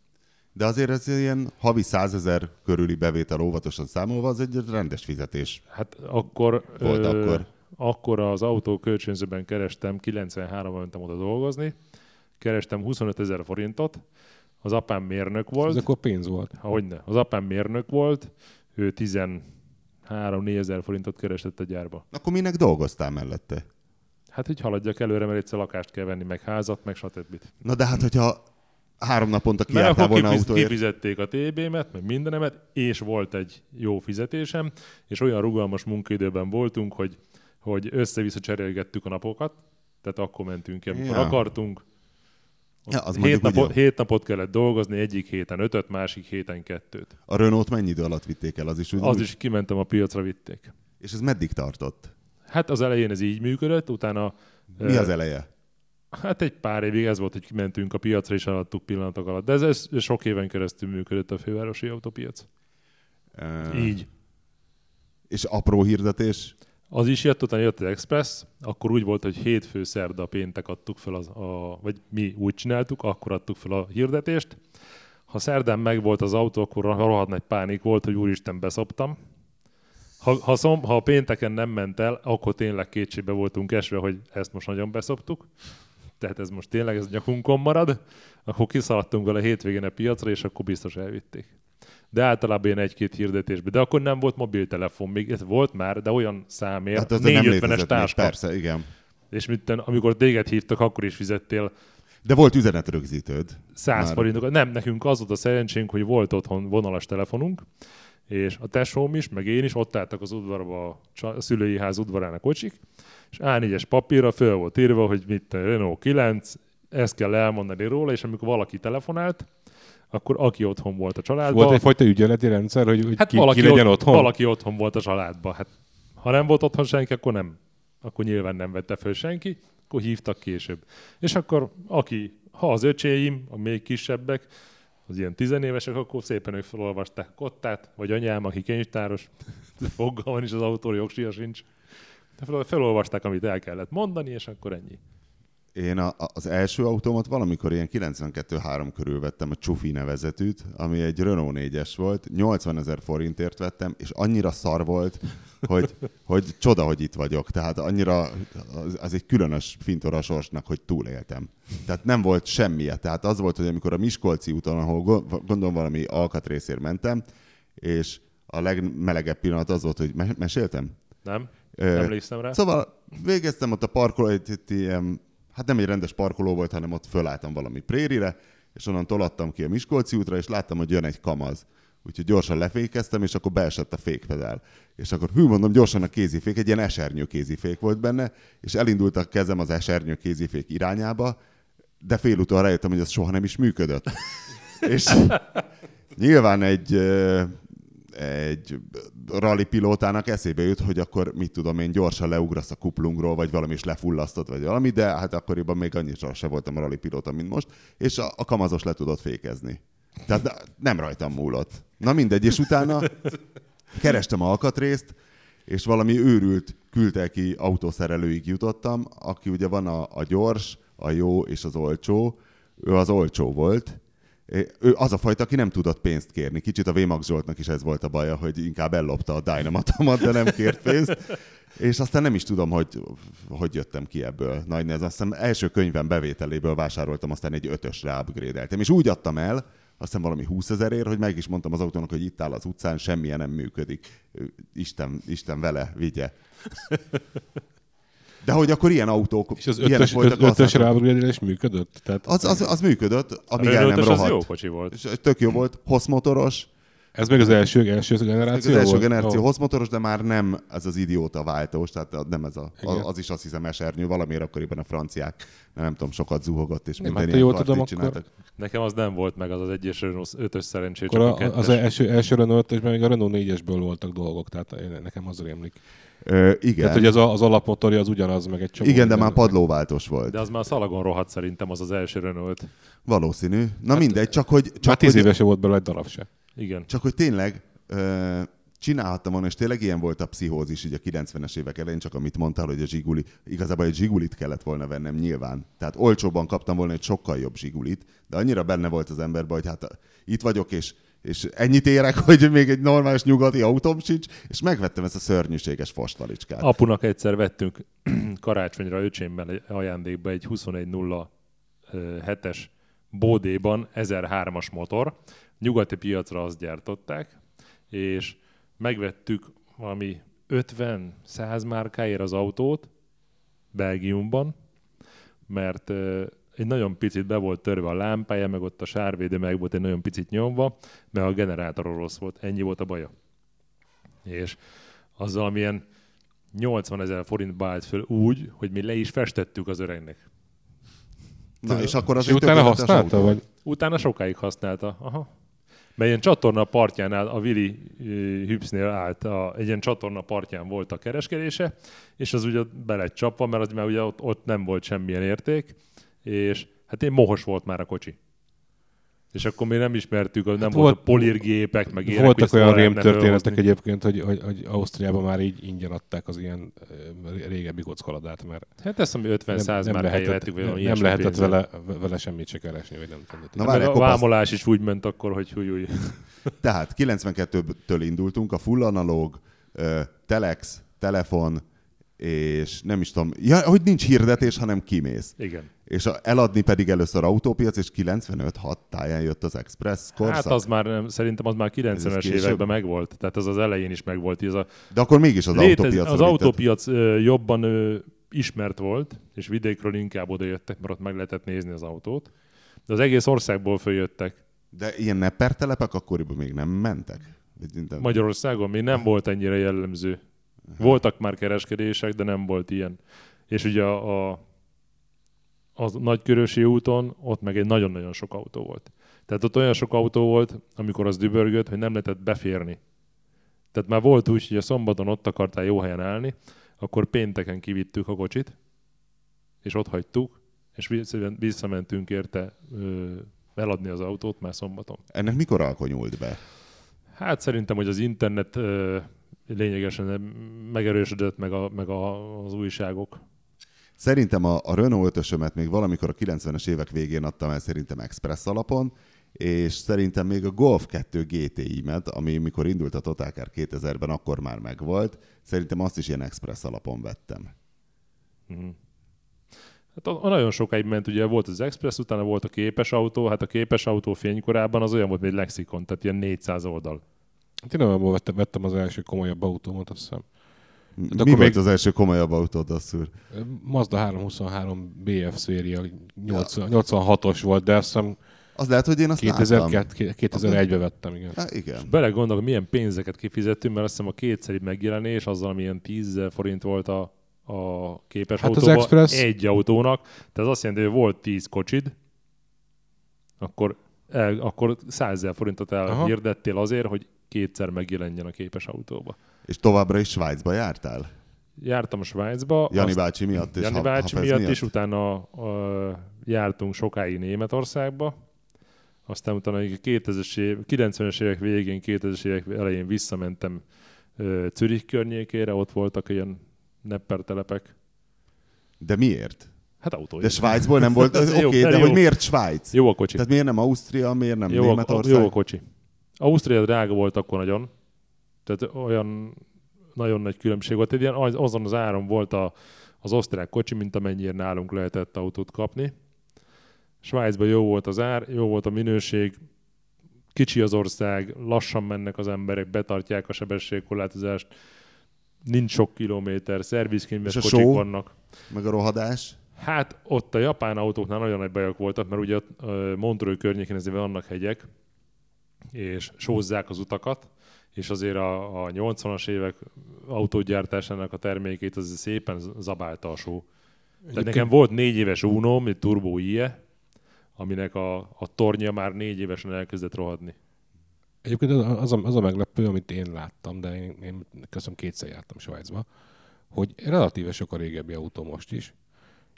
Speaker 2: De azért ez ilyen havi 100 ezer körüli bevétel óvatosan számolva, az egy rendes fizetés.
Speaker 3: Hát akkor,
Speaker 2: Volt akkor.
Speaker 3: akkor az autó kölcsönzőben kerestem, 93-ban mentem oda dolgozni, kerestem 25 ezer forintot, az apám mérnök volt,
Speaker 4: Ez akkor pénz volt.
Speaker 3: hogyne, az apám mérnök volt, ő 13-4 ezer forintot keresett a gyárba.
Speaker 2: Akkor minek dolgoztál mellette?
Speaker 3: Hát, hogy haladjak előre, mert egyszer lakást kell venni, meg házat, meg stb.
Speaker 2: Na de hát, hogyha három naponta
Speaker 3: akkor
Speaker 2: volna
Speaker 3: kifiz,
Speaker 2: autóért,
Speaker 3: kifizették a TB-met, meg mindenemet, és volt egy jó fizetésem, és olyan rugalmas munkaidőben voltunk, hogy, hogy össze-vissza cserélgettük a napokat, tehát akkor mentünk amikor
Speaker 2: Ja.
Speaker 3: akartunk.
Speaker 2: Ja, az
Speaker 3: hét, napot, hét napot kellett dolgozni, egyik héten ötöt, másik héten kettőt.
Speaker 2: a Renault mennyi idő alatt vitték el? Az is úgy,
Speaker 3: Az is kimentem a piacra, vitték.
Speaker 2: És ez meddig tartott?
Speaker 3: Hát az elején ez így működött, utána...
Speaker 2: Mi az eleje?
Speaker 3: Hát egy pár évig ez volt, hogy kimentünk a piacra, és eladtuk pillanatok alatt. De ez, ez sok éven keresztül működött a fővárosi autópiac.
Speaker 2: Uh,
Speaker 3: Így.
Speaker 2: És apró hirdetés?
Speaker 3: Az is jött, utána jött az Express, akkor úgy volt, hogy hétfő, szerda, péntek adtuk fel, az, a, vagy mi úgy csináltuk, akkor adtuk fel a hirdetést. Ha szerdán megvolt az autó, akkor rohadt nagy pánik volt, hogy úristen, beszoptam. Ha, ha, szom, ha a pénteken nem ment el, akkor tényleg kétségbe voltunk esve, hogy ezt most nagyon beszoptuk. Tehát ez most tényleg ez nyakunkon marad. Akkor kiszaladtunk vele hétvégén a piacra, és akkor biztos elvitték. De általában ilyen egy-két hirdetésbe. De akkor nem volt mobiltelefon, még ez volt már, de olyan számért,
Speaker 2: Hát az
Speaker 3: hát
Speaker 2: nem
Speaker 3: 450-es
Speaker 2: létezett még,
Speaker 3: táska.
Speaker 2: persze, igen.
Speaker 3: És mit, amikor téged hívtak, akkor is fizettél
Speaker 2: De volt üzenetrögzítőd.
Speaker 3: 100
Speaker 2: Már.
Speaker 3: forintokat. Nem, nekünk az volt a szerencsénk, hogy volt otthon vonalas telefonunk, és a tesóm is, meg én is ott álltak az udvarba, a szülői ház udvarán a kocsik, és A4-es papírra föl volt írva, hogy mit Renault 9, ezt kell elmondani róla, és amikor valaki telefonált, akkor aki otthon volt a családban,
Speaker 4: Volt egyfajta ügyeleti rendszer, hogy, hogy
Speaker 3: hát
Speaker 4: ki,
Speaker 3: valaki,
Speaker 4: ki legyen
Speaker 3: ott,
Speaker 4: otthon?
Speaker 3: valaki otthon volt a családban. Hát, ha nem volt otthon senki, akkor nem. Akkor nyilván nem vette föl senki, akkor hívtak később. És akkor aki, ha az öcséim, a még kisebbek, az ilyen tizenévesek, akkor szépen ők felolvasták kottát, vagy anyám, aki könyvtáros, foggal van is az autó, jogsia sincs. Fel- Felolvasták, amit el kellett mondani, és akkor ennyi.
Speaker 2: Én a, az első autómat valamikor ilyen 92-3 körül vettem a Csufi nevezetűt, ami egy Renault 4-es volt, 80 ezer forintért vettem, és annyira szar volt, hogy, hogy csoda, hogy itt vagyok. Tehát annyira, az, az egy különös fintora sorsnak, hogy túléltem. Tehát nem volt semmije. Tehát az volt, hogy amikor a Miskolci úton, ahol go- gondolom valami alkatrészért mentem, és a legmelegebb pillanat az volt, hogy me- meséltem?
Speaker 3: Nem?
Speaker 2: Ö,
Speaker 3: Emlékszem rá?
Speaker 2: Szóval végeztem ott a parkoló, egy, egy ilyen, hát nem egy rendes parkoló volt, hanem ott fölálltam valami prérire, és onnan tolattam ki a Miskolci útra, és láttam, hogy jön egy kamaz. Úgyhogy gyorsan lefékeztem, és akkor beesett a fékpedál. És akkor hű, mondom, gyorsan a kézifék, egy ilyen esernyő kézifék volt benne, és elindult a kezem az esernyő kézifék irányába, de félúton rájöttem, hogy az soha nem is működött. és nyilván egy, egy rally pilótának eszébe jut, hogy akkor mit tudom én, gyorsan leugrasz a kuplungról, vagy valami is lefullasztott, vagy valami, de hát akkoriban még annyira se voltam a rally pilóta, mint most, és a, a kamazos le tudott fékezni. Tehát nem rajtam múlott. Na mindegy, és utána kerestem alkatrészt, és valami őrült küldte ki autószerelőig jutottam, aki ugye van a, a gyors, a jó és az olcsó. Ő az olcsó volt. Ő az a fajta, aki nem tudott pénzt kérni. Kicsit a Vémax Zsoltnak is ez volt a baja, hogy inkább ellopta a dynamatomat, de nem kért pénzt. És aztán nem is tudom, hogy hogy jöttem ki ebből. Nagy nehezen. Aztán első könyvem bevételéből vásároltam, aztán egy ötösre upgrade-eltem. És úgy adtam el, aztán valami 20 ezerért, hogy meg is mondtam az autónak, hogy itt áll az utcán, semmilyen nem működik. Isten, Isten vele, vigye. De hogy akkor ilyen autók,
Speaker 4: És az ötös,
Speaker 2: voltak
Speaker 4: ötös rábrugedés működött? Tehát
Speaker 2: Az, az, az működött, amíg el nem
Speaker 3: Renault-ös az
Speaker 2: rohadt.
Speaker 3: jó kocsi volt.
Speaker 2: És tök jó volt, hosszmotoros,
Speaker 4: ez meg az első, első
Speaker 2: ez
Speaker 4: generáció
Speaker 2: az első
Speaker 4: volt?
Speaker 2: generáció
Speaker 4: Ó.
Speaker 2: hosszmotoros, de már nem ez az idióta váltós, tehát nem ez a,
Speaker 4: Igen.
Speaker 2: az is azt hiszem esernyő, valamiért akkoriban a franciák, nem tudom, sokat zuhogott, és
Speaker 4: Nem,
Speaker 2: minden
Speaker 4: hát, jól tudom,
Speaker 2: kartit
Speaker 4: akkor-
Speaker 2: csináltak.
Speaker 3: Nekem az nem volt meg, az az egyes Renault 5-ös szerencsés,
Speaker 4: Akkor
Speaker 3: csak a
Speaker 4: a, az első, első Renault és még a Renault 4-esből voltak dolgok, tehát én- nekem az rémlik.
Speaker 2: Ö, igen,
Speaker 4: Tehát, hogy az, a, az alapmotorja az ugyanaz, meg egy csomó.
Speaker 2: igen, de már padlóváltós volt.
Speaker 3: De az már a szalagon rohadt szerintem az az első Renault.
Speaker 2: Valószínű. Na mindegy, csak hogy,
Speaker 4: Már
Speaker 2: csak,
Speaker 4: tíz
Speaker 2: hogy,
Speaker 4: évese volt belőle egy darab se.
Speaker 3: Igen.
Speaker 2: csak hogy tényleg ö, csinálhattam volna, és tényleg ilyen volt a pszichózis így a 90-es évek elején, csak amit mondtál, hogy a zsiguli, igazából egy zsigulit kellett volna vennem nyilván. Tehát olcsóban kaptam volna egy sokkal jobb zsigulit, de annyira benne volt az emberben, hogy hát itt vagyok, és és ennyit érek, hogy még egy normális nyugati autóm sincs, és megvettem ezt a szörnyűséges fostalicskát.
Speaker 3: Apunak egyszer vettünk karácsonyra öcsémmel ajándékba egy 2107-es bódéban 1003-as motor. Nyugati piacra azt gyártották, és megvettük valami 50-100 márkáért az autót Belgiumban, mert egy nagyon picit be volt törve a lámpája, meg ott a sárvédő meg volt egy nagyon picit nyomva, mert a generátor rossz volt. Ennyi volt a baja. És az valamilyen 80 ezer forintba állt föl úgy, hogy mi le is festettük az öregnek.
Speaker 2: Na, és akkor az
Speaker 4: És utána használta,
Speaker 2: autó.
Speaker 4: vagy?
Speaker 3: Utána sokáig használta. Aha. Mert ilyen csatorna partjánál, a ö, Hübsznél állt, a, egy ilyen csatorna partján volt a kereskedése, és az ugye be lett csapva, mert az már ugye ott, ott nem volt semmilyen érték, és hát én mohos volt már a kocsi. És akkor még nem ismertük, nem hát
Speaker 4: volt-
Speaker 3: volt a polírgépek, meg ilyenek,
Speaker 4: Voltak olyan rém történetek egyébként, hogy, hogy, hogy Ausztriában már így ingyen adták az ilyen régebbi kockaladát, mert
Speaker 3: Hát ezt, ami 50-100 már helyre vettük, vagy
Speaker 4: nem, nem lehetett
Speaker 3: pénzzel.
Speaker 4: vele, vele semmit se keresni, vagy nem tudom.
Speaker 2: Na várj,
Speaker 3: a
Speaker 2: akkor passz-
Speaker 3: vámolás is úgy ment akkor, hogy húj, húj.
Speaker 2: Tehát 92-től indultunk, a full analóg, telex, telefon, és nem is tudom, ja, hogy nincs hirdetés, hanem kimész.
Speaker 3: Igen.
Speaker 2: És eladni pedig először autópiac, és 95-6 táján jött az Express korszak.
Speaker 3: Hát az már, szerintem az már 90-es
Speaker 2: később?
Speaker 3: években megvolt. Tehát az az elején is megvolt. Ez a
Speaker 2: De akkor mégis az
Speaker 3: Létez,
Speaker 2: autópiacon
Speaker 3: az autópiac ö, jobban ö, ismert volt, és vidékről inkább oda jöttek, mert ott meg lehetett nézni az autót. De az egész országból följöttek.
Speaker 2: De ilyen neppertelepek akkoriban még nem mentek? Minden-
Speaker 3: Magyarországon még nem volt ennyire jellemző. Voltak már kereskedések, de nem volt ilyen. És ugye a, a, a Nagykörösi úton ott meg egy nagyon-nagyon sok autó volt. Tehát ott olyan sok autó volt, amikor az dübörgött, hogy nem lehetett beférni. Tehát már volt úgy, hogy a szombaton ott akartál jó helyen állni, akkor pénteken kivittük a kocsit, és ott hagytuk, és vissza- visszamentünk érte ö, eladni az autót már szombaton.
Speaker 2: Ennek mikor alkonyult be?
Speaker 3: Hát szerintem, hogy az internet ö, lényegesen megerősödött, meg, a, meg a, az újságok.
Speaker 2: Szerintem a, a Renault 5 még valamikor a 90-es évek végén adtam el szerintem Express alapon, és szerintem még a Golf 2 GTI-met, ami mikor indult a Total Car 2000-ben, akkor már megvolt, szerintem azt is ilyen Express alapon vettem.
Speaker 3: Mhm. Hát a, a nagyon sokáig ment, ugye volt az Express, utána volt a képes autó, hát a képes autó fénykorában az olyan volt, mint egy lexikon, tehát ilyen 400 oldal.
Speaker 4: Hát én nem vettem, vettem az első komolyabb autómat, azt hiszem.
Speaker 2: Mi
Speaker 4: akkor
Speaker 2: volt
Speaker 4: még-
Speaker 2: az első komolyabb autód, Asszúr?
Speaker 4: Mazda 323 BF széria 80, 86-os volt, de azt hiszem
Speaker 2: Az lehet, hogy én azt láttam.
Speaker 4: 2002, 2001-ben vettem, igen.
Speaker 2: Há, igen.
Speaker 3: Belegondolok, milyen pénzeket kifizettünk, mert azt hiszem a kétszeri megjelenés azzal, amilyen 10 000 forint volt a, a képes
Speaker 4: Hát az
Speaker 3: autóba
Speaker 4: Express-
Speaker 3: egy autónak. Tehát az azt jelenti, hogy volt 10 kocsid, akkor, el, akkor 100 000 forintot elhirdettél azért, hogy kétszer megjelenjen a képes autóba.
Speaker 2: És továbbra is Svájcba jártál?
Speaker 3: Jártam Svájcba,
Speaker 2: Jani
Speaker 3: azt-
Speaker 2: bácsi miatt és
Speaker 3: Jani
Speaker 2: ha,
Speaker 3: bácsi
Speaker 2: Hafez
Speaker 3: miatt, és utána uh, jártunk sokáig Németországba, aztán utána egy 2000-es év, 90-es évek végén, 2000-es évek elején visszamentem uh, Zürich környékére, ott voltak ilyen neppertelepek.
Speaker 2: De miért?
Speaker 3: Hát autó.
Speaker 2: De Svájcból nem volt, oké, okay,
Speaker 3: de jó.
Speaker 2: hogy miért Svájc?
Speaker 3: Jó a kocsi.
Speaker 2: Tehát miért nem Ausztria, miért nem
Speaker 3: jó, a,
Speaker 2: Németország?
Speaker 3: jó a kocsi. Ausztria drága volt akkor nagyon. Tehát olyan nagyon nagy különbség volt. Egy ilyen, az- azon az áron volt a, az osztrák kocsi, mint amennyire nálunk lehetett autót kapni. Svájcban jó volt az ár, jó volt a minőség, kicsi az ország, lassan mennek az emberek, betartják a sebességkorlátozást, nincs sok kilométer, szervizkönyves kocsik
Speaker 2: só?
Speaker 3: vannak.
Speaker 2: Meg a rohadás?
Speaker 3: Hát ott a japán autóknál nagyon nagy bajok voltak, mert ugye Montreux környékén azért vannak hegyek, és sózzák az utakat, és azért a, a 80-as évek autógyártásának a termékét az szépen zabálta a só. Tehát nekem volt négy éves Uno, egy Turbo IE, aminek a, a tornya már négy évesen elkezdett rohadni.
Speaker 4: Egyébként az az a, az a meglepő, amit én láttam, de én, én köszönöm kétszer jártam Svájcba, hogy relatíve sok a régebbi autó most is,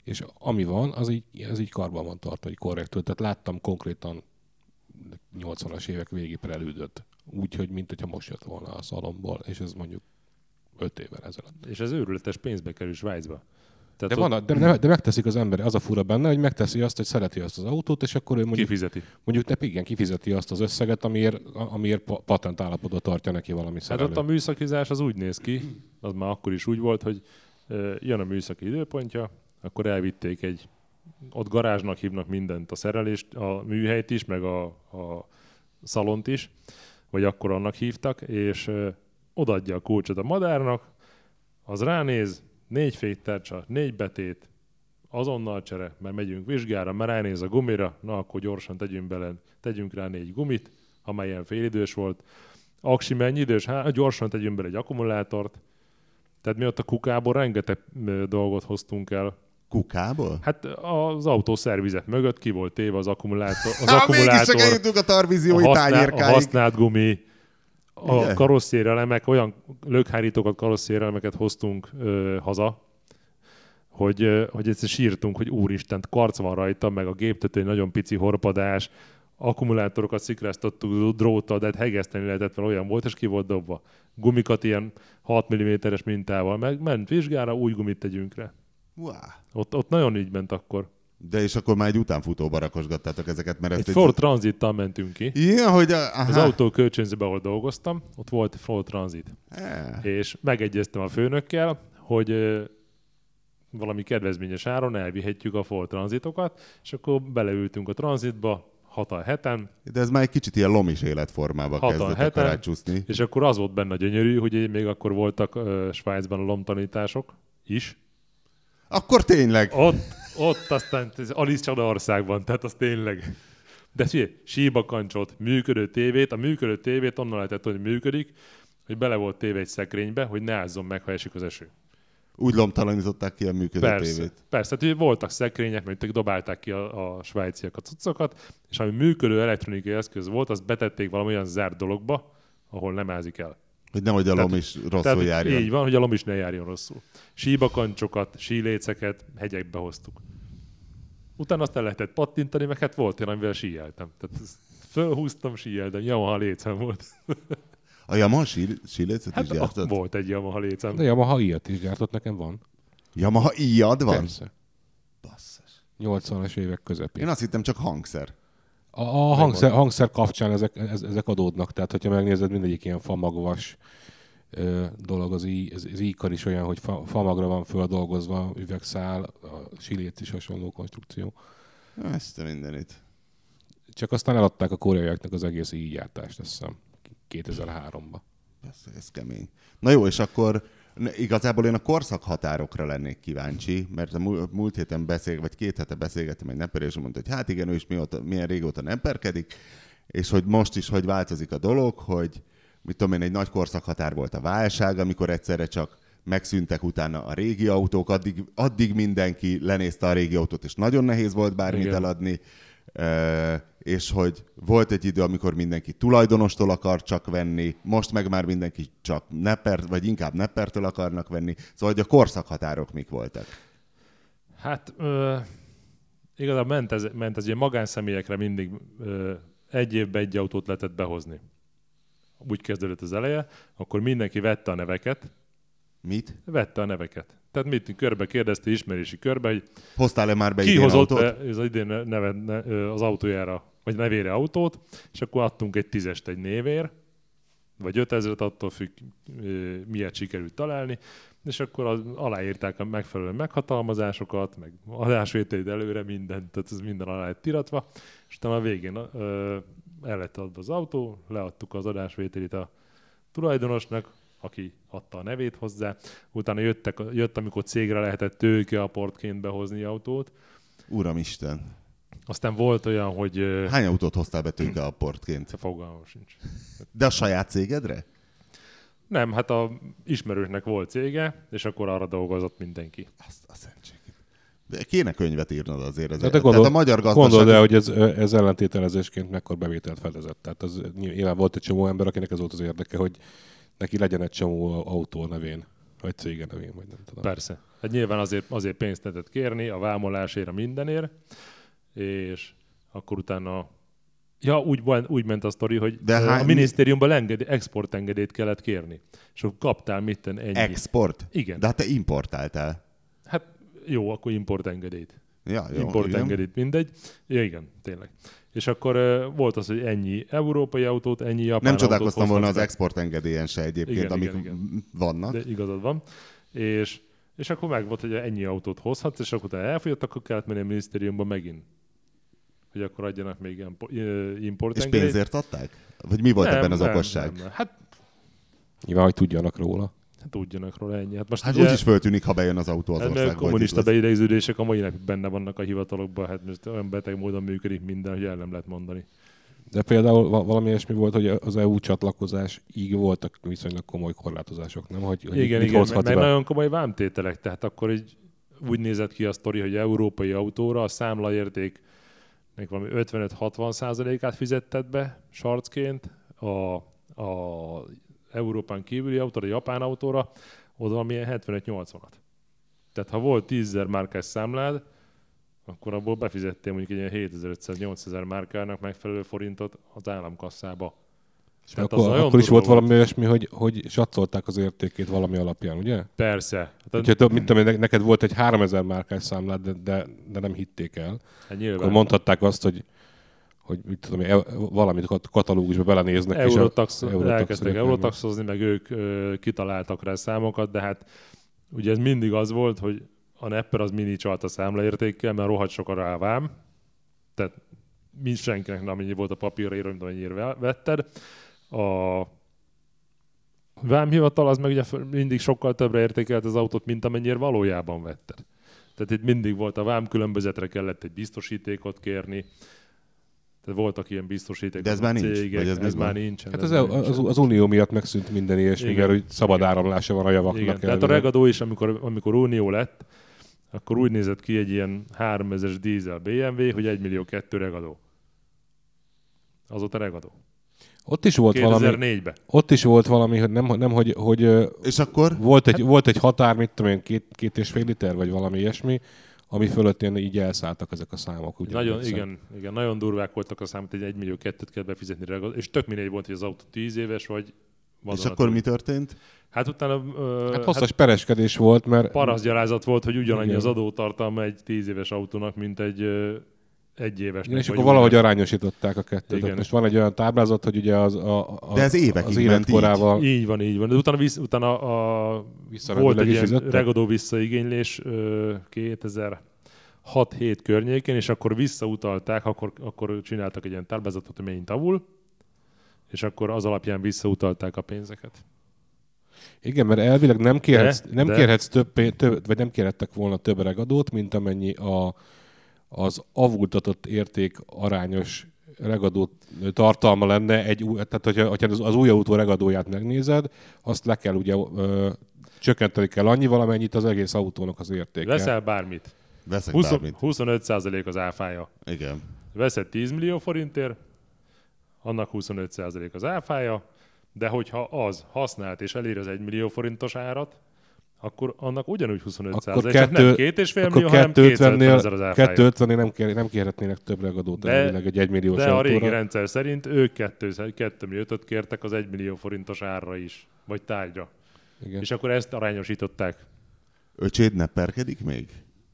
Speaker 4: és ami van, az így, az így karban van tartva, hogy korrektül. Tehát láttam konkrétan 80-as évek végi prelődöt, úgy, hogy mint hogyha most jött volna a szalomból, és ez mondjuk 5 évvel ezelőtt.
Speaker 3: És ez őrületes pénzbe kerül Svájcba. Tehát
Speaker 4: De,
Speaker 3: ott
Speaker 4: van, de, de, de, megteszik az ember, az a fura benne, hogy megteszi azt, hogy szereti azt az autót, és akkor ő mondjuk,
Speaker 3: kifizeti.
Speaker 4: mondjuk ne, igen, kifizeti azt az összeget, amiért, amiért pa- patent állapotban tartja neki valami
Speaker 3: Hát
Speaker 4: szerelő.
Speaker 3: ott a műszakizás az úgy néz ki, az már akkor is úgy volt, hogy jön a műszaki időpontja, akkor elvitték egy, ott garázsnak hívnak mindent, a szerelést, a műhelyt is, meg a, a szalont is, vagy akkor annak hívtak, és ö, odaadja a kulcsot a madárnak, az ránéz, négy féktárcsa, négy betét, azonnal csere, mert megyünk vizsgára, mert ránéz a gumira, na akkor gyorsan tegyünk bele, tegyünk rá négy gumit, amelyen félidős volt, Aksi mennyi idős? Hát gyorsan tegyünk bele egy akkumulátort. Tehát mi ott a kukából rengeteg dolgot hoztunk el.
Speaker 2: Kukából?
Speaker 3: Hát az autószervizet mögött ki volt téve az akkumulátor, az
Speaker 2: mégis
Speaker 3: akkumulátor
Speaker 2: eljutunk a
Speaker 3: a,
Speaker 2: tarvíziói
Speaker 3: használ, a használt gumi, a
Speaker 2: Igen.
Speaker 3: karosszérelemek, olyan lökhárítókat, karosszérelemeket hoztunk ö, haza, hogy, ö, hogy egyszer sírtunk, hogy úristen, karc van rajta, meg a géptető egy nagyon pici horpadás, akkumulátorokat szikráztattuk dróttal, de hát hegeszteni lehetett vele, olyan volt, és ki volt dobva. Gumikat ilyen 6 mm-es mintával, meg ment vizsgára, új gumit tegyünk rá.
Speaker 2: Wow.
Speaker 3: Ott, ott nagyon így ment akkor.
Speaker 2: De és akkor már egy utánfutóba rakosgattátok ezeket, mert
Speaker 3: Egy
Speaker 2: ezt
Speaker 3: Ford Transittal mentünk ki.
Speaker 2: Igen, hogy a, aha.
Speaker 3: Az autó kölcsönzőben, ahol dolgoztam, ott volt Ford Transit.
Speaker 2: Eh.
Speaker 3: És megegyeztem a főnökkel, hogy valami kedvezményes áron elvihetjük a Ford Transitokat, és akkor beleültünk a Transitba, hatan heten,
Speaker 2: De ez már egy kicsit ilyen lomis életformába kezdett
Speaker 3: heten.
Speaker 2: rácsúszni.
Speaker 3: és akkor az volt benne gyönyörű, hogy még akkor voltak Svájcban a lomtanítások is.
Speaker 2: Akkor tényleg.
Speaker 3: Ott, ott aztán ez Alice Csodaországban, tehát az tényleg. De figyelj, síbakancsot, működő tévét, a működő tévét onnan lehetett hogy működik, hogy bele volt téve egy szekrénybe, hogy ne ázzon meg, ha esik az eső.
Speaker 2: Úgy lomtalanították ki a működő
Speaker 3: Persze,
Speaker 2: tévét.
Speaker 3: persze. Tehát, voltak szekrények, mert dobálták ki a, a svájciak a cuccokat, és ami működő elektronikai eszköz volt, azt betették valami olyan zárt dologba, ahol nem ázik el.
Speaker 2: Hogy nehogy a
Speaker 3: Tehát-
Speaker 2: lomis rosszul
Speaker 3: Tehát
Speaker 2: járjon.
Speaker 3: így van, hogy a lom is ne járjon rosszul. Síbakancsokat, síléceket hegyekbe hoztuk. Utána azt el lehetett pattintani, meg hát volt olyan, amivel síjeltem. Tehát fölhúztam, síjeltem, Yamaha lécem volt.
Speaker 2: A Yamaha sí- sílécet
Speaker 3: Hát
Speaker 2: is gyártott?
Speaker 3: volt egy Yamaha lécem.
Speaker 4: De Yamaha ilyet is gyártott, nekem van.
Speaker 2: Yamaha íjad van?
Speaker 4: Persze.
Speaker 2: Basszus.
Speaker 4: 80-as évek közepén.
Speaker 2: Én azt hittem csak hangszer.
Speaker 4: A, a hangszer, hangszer kapcsán ezek, ez, ezek adódnak, tehát hogyha megnézed, mindegyik ilyen famagvas ö, dolog, az, í, az, az íkar is olyan, hogy fa, famagra van földolgozva, üvegszál, a silét is hasonló konstrukció.
Speaker 2: Ezt a mindenit.
Speaker 4: Csak aztán eladták a koreaiaknak az egész így gyártást, azt hiszem, 2003-ban.
Speaker 2: Persze, ez kemény. Na jó, és akkor Igazából én a korszakhatárokra lennék kíváncsi, mert a mú- múlt héten beszél, vagy két hete beszélgettem egy neper, és mondta, hogy hát igen, ő is mióta, milyen régóta neperkedik, és hogy most is hogy változik a dolog, hogy mit tudom én, egy nagy korszakhatár volt a válság, amikor egyszerre csak megszűntek utána a régi autók, addig, addig mindenki lenézte a régi autót, és nagyon nehéz volt bármit
Speaker 3: Igen.
Speaker 2: eladni, e, és hogy volt egy idő, amikor mindenki tulajdonostól akar csak venni, most meg már mindenki csak nepper, vagy inkább neppertől akarnak venni, szóval hogy a korszakhatárok mik voltak.
Speaker 3: Hát ö, igazából ment ez, ment ez ilyen magánszemélyekre mindig ö, egy évbe egy autót lehetett behozni. Úgy kezdődött az eleje, akkor mindenki vette a neveket,
Speaker 2: Mit?
Speaker 3: vette a neveket. Tehát mit körbe kérdezte, ismerési körbe, hogy
Speaker 2: Hoztál-e már be
Speaker 3: ki
Speaker 2: idén
Speaker 3: hozott
Speaker 2: autót?
Speaker 3: az idén neve, ne, az autójára, vagy nevére autót, és akkor adtunk egy tízest egy névér, vagy 5000-et, attól függ, miért sikerült találni, és akkor az, aláírták a megfelelő meghatalmazásokat, meg adásvételét előre, mindent, tehát ez minden alá lett tiratva, és utána a végén ö, el lett adva az autó, leadtuk az adásvételét a tulajdonosnak, aki adta a nevét hozzá, utána jöttek, jött, amikor cégre lehetett tőkeaportként behozni autót,
Speaker 2: Uramisten.
Speaker 3: Aztán volt olyan, hogy
Speaker 2: Hány autót hoztál be tőke a portként?
Speaker 3: fogalmam sincs.
Speaker 2: De a saját cégedre?
Speaker 3: Nem, hát a ismerősnek volt cége, és akkor arra dolgozott mindenki.
Speaker 2: Azt a szentségét. De kéne könyvet írnod azért. Ez
Speaker 4: De, de
Speaker 2: Tehát
Speaker 4: gondol,
Speaker 2: a magyar
Speaker 4: gondold
Speaker 2: gazdaság...
Speaker 4: el, hogy ez, ez ellentételezésként mekkor bevételt fedezett. Tehát az, nyilván volt egy csomó ember, akinek ez volt az érdeke, hogy neki legyen egy csomó autó a nevén, vagy cége nevén, vagy nem tudom.
Speaker 3: Persze. Hát nyilván azért, azért pénzt lehetett kérni, a vámolásért, a mindenért, és akkor utána Ja, úgy, úgy ment a sztori, hogy
Speaker 2: De hány-
Speaker 3: a minisztériumban engedi, exportengedélyt kellett kérni. És akkor kaptál mitten ennyi.
Speaker 2: Export?
Speaker 3: Igen.
Speaker 2: De hát te importáltál.
Speaker 3: Hát jó, akkor importengedélyt.
Speaker 2: Ja, jó,
Speaker 3: importengedélyt, mindegy. Ja, igen, tényleg. És akkor uh, volt az, hogy ennyi európai autót, ennyi japán
Speaker 2: Nem csodálkoztam volna az exportengedélyen se egyébként,
Speaker 3: Igen,
Speaker 2: amik
Speaker 3: igen, igen.
Speaker 2: vannak.
Speaker 3: De igazad van. És, és akkor meg volt, hogy ennyi autót hozhatsz, és akkor utána elfogyott, akkor kellett menni a minisztériumba megint. Hogy akkor adjanak még ö,
Speaker 2: És pénzért adták? Vagy mi volt
Speaker 3: Nem,
Speaker 2: ebben az
Speaker 3: nem,
Speaker 2: okosság?
Speaker 3: Nem, nem. Hát,
Speaker 4: Nyilván, hogy tudjanak róla.
Speaker 3: hát tudjanak róla ennyi. Hát most
Speaker 2: Hát
Speaker 3: ugye,
Speaker 2: úgyis föltűnik, ha bejön az autó az
Speaker 3: hát,
Speaker 2: országba.
Speaker 3: kommunista beidegződések a mai napig benne vannak a hivatalokban, hát most olyan beteg módon működik minden, hogy el nem lehet mondani.
Speaker 4: De például va- valami ilyesmi volt, hogy az EU csatlakozás így voltak viszonylag komoly korlátozások, nem? Hogy, hogy
Speaker 3: Igen, igen, meg, meg nagyon komoly vámtételek, tehát akkor így úgy nézett ki a sztori, hogy európai autóra a számlaérték még valami 55-60 százalékát fizetted be sarcként, a, a Európán kívüli autóra, a japán autóra, oda valamilyen 75-80-at. Tehát ha volt 10 000 márkás számlád, akkor abból befizettél mondjuk egy ilyen 7500-8000 márkának megfelelő forintot az államkasszába.
Speaker 4: És
Speaker 3: az
Speaker 4: akkor, akkor is volt valami olyasmi, hogy, hogy satszolták az értékét valami alapján, ugye?
Speaker 3: Persze. Hát,
Speaker 4: Úgyhogy több, mit tudom neked volt egy 3000 márkás számlád, de, de, de nem hitték el.
Speaker 3: hát nyilván.
Speaker 4: Akkor mondhatták azt, hogy hogy mit tudom, e- valamit kat- katalógusba belenéznek. és a-
Speaker 3: Eurotax,
Speaker 4: Eurotax
Speaker 3: elkezdtek eurotaxozni, meg ők ö, kitaláltak rá számokat, de hát ugye ez mindig az volt, hogy a Nepper az mini csalt a számlaértékkel, mert rohadt sok a rá vám. Tehát mi senkinek nem annyi volt a papírra írva, mint amennyire ve- vetted. A vámhivatal az meg ugye mindig sokkal többre értékelt az autót, mint amennyire valójában vetted. Tehát itt mindig volt a vám különbözetre kellett egy biztosítékot kérni, tehát voltak ilyen biztosítékok.
Speaker 2: De ez már nincs?
Speaker 3: cégek,
Speaker 2: Vagy ez
Speaker 3: ez, már
Speaker 2: van?
Speaker 3: nincsen.
Speaker 4: Hát
Speaker 3: ez
Speaker 4: az, az, az, unió miatt megszűnt minden ilyesmi,
Speaker 3: Igen.
Speaker 4: mert hogy szabad
Speaker 3: Igen.
Speaker 4: áramlása van a javaknak.
Speaker 3: Igen, tehát a. Regadó is, amikor, amikor Unió lett, akkor úgy nézett ki egy ilyen 3000-es dízel BMW, hogy 1 millió 2 Regadó. Azóta Regadó.
Speaker 4: Ott is volt valami,
Speaker 3: 2004-ben.
Speaker 4: ott is volt valami, hogy nem, nem hogy, hogy
Speaker 2: És akkor
Speaker 4: volt, egy, volt egy határ, mit tudom én, két, két és fél liter, vagy valami ilyesmi, ami fölött ilyen így elszálltak ezek a számok. Ugye,
Speaker 3: Nagyon, igen, igen, nagyon durvák voltak a számok, hogy 1 millió 2 kell befizetni és tök mindegy volt, hogy az autó 10 éves, vagy
Speaker 2: és akkor mi történt?
Speaker 3: Hát utána ö,
Speaker 4: Hát hosszas pereskedés volt, mert
Speaker 3: parasztgyalázat volt, hogy ugyanannyi
Speaker 4: Igen.
Speaker 3: az adótartalma egy 10 éves autónak, mint egy egy éves.
Speaker 4: Igen, és akkor valahogy arányosították a kettőt.
Speaker 3: Igen.
Speaker 4: Igen. Most van egy olyan táblázat, hogy ugye az, a, a,
Speaker 2: De ez évekig
Speaker 4: az
Speaker 2: ment
Speaker 4: életkorával
Speaker 3: Így van, így van. De utána, visz, utána a, volt egy ilyen
Speaker 4: fizettek?
Speaker 3: Regadó visszaigénylés ö, 2006-7 környékén, és akkor visszautalták, akkor, akkor csináltak egy ilyen táblázatot, hogy mennyi tavul, és akkor az alapján visszautalták a pénzeket.
Speaker 4: Igen, mert elvileg nem kérhetsz,
Speaker 3: De-
Speaker 4: nem
Speaker 3: de-
Speaker 4: kérhetsz több, több, vagy nem kérhettek volna több regadót, mint amennyi a, az avultatott érték arányos regadó tartalma lenne, egy, új- tehát hogyha, hogyha az, az új autó regadóját megnézed, azt le kell ugye ö, csökkenteni kell annyi valamennyit az egész autónak az értéke.
Speaker 3: Veszel bármit.
Speaker 2: Veszek
Speaker 3: 20,
Speaker 2: bármit.
Speaker 3: 25% az áfája.
Speaker 2: Igen.
Speaker 3: Veszed 10 millió forintért, annak 25% az áfája, de hogyha az használt és elér az 1 millió forintos árat, akkor annak ugyanúgy 25
Speaker 4: Akkor
Speaker 3: százalék, csak
Speaker 4: kettő-
Speaker 3: nem két és fél
Speaker 4: akkor
Speaker 3: millió, hanem 250
Speaker 4: 250-nél,
Speaker 3: ezer az áfája.
Speaker 4: 250 nem, kér, nem kérhetnének több regadót
Speaker 3: De-
Speaker 4: elvileg egy 1 milliós
Speaker 3: De a régi
Speaker 4: autóra.
Speaker 3: rendszer szerint ők 2, 2 milliót kértek az 1 millió forintos árra is, vagy tárgyra.
Speaker 4: Igen.
Speaker 3: És akkor ezt arányosították.
Speaker 2: Öcséd ne perkedik még?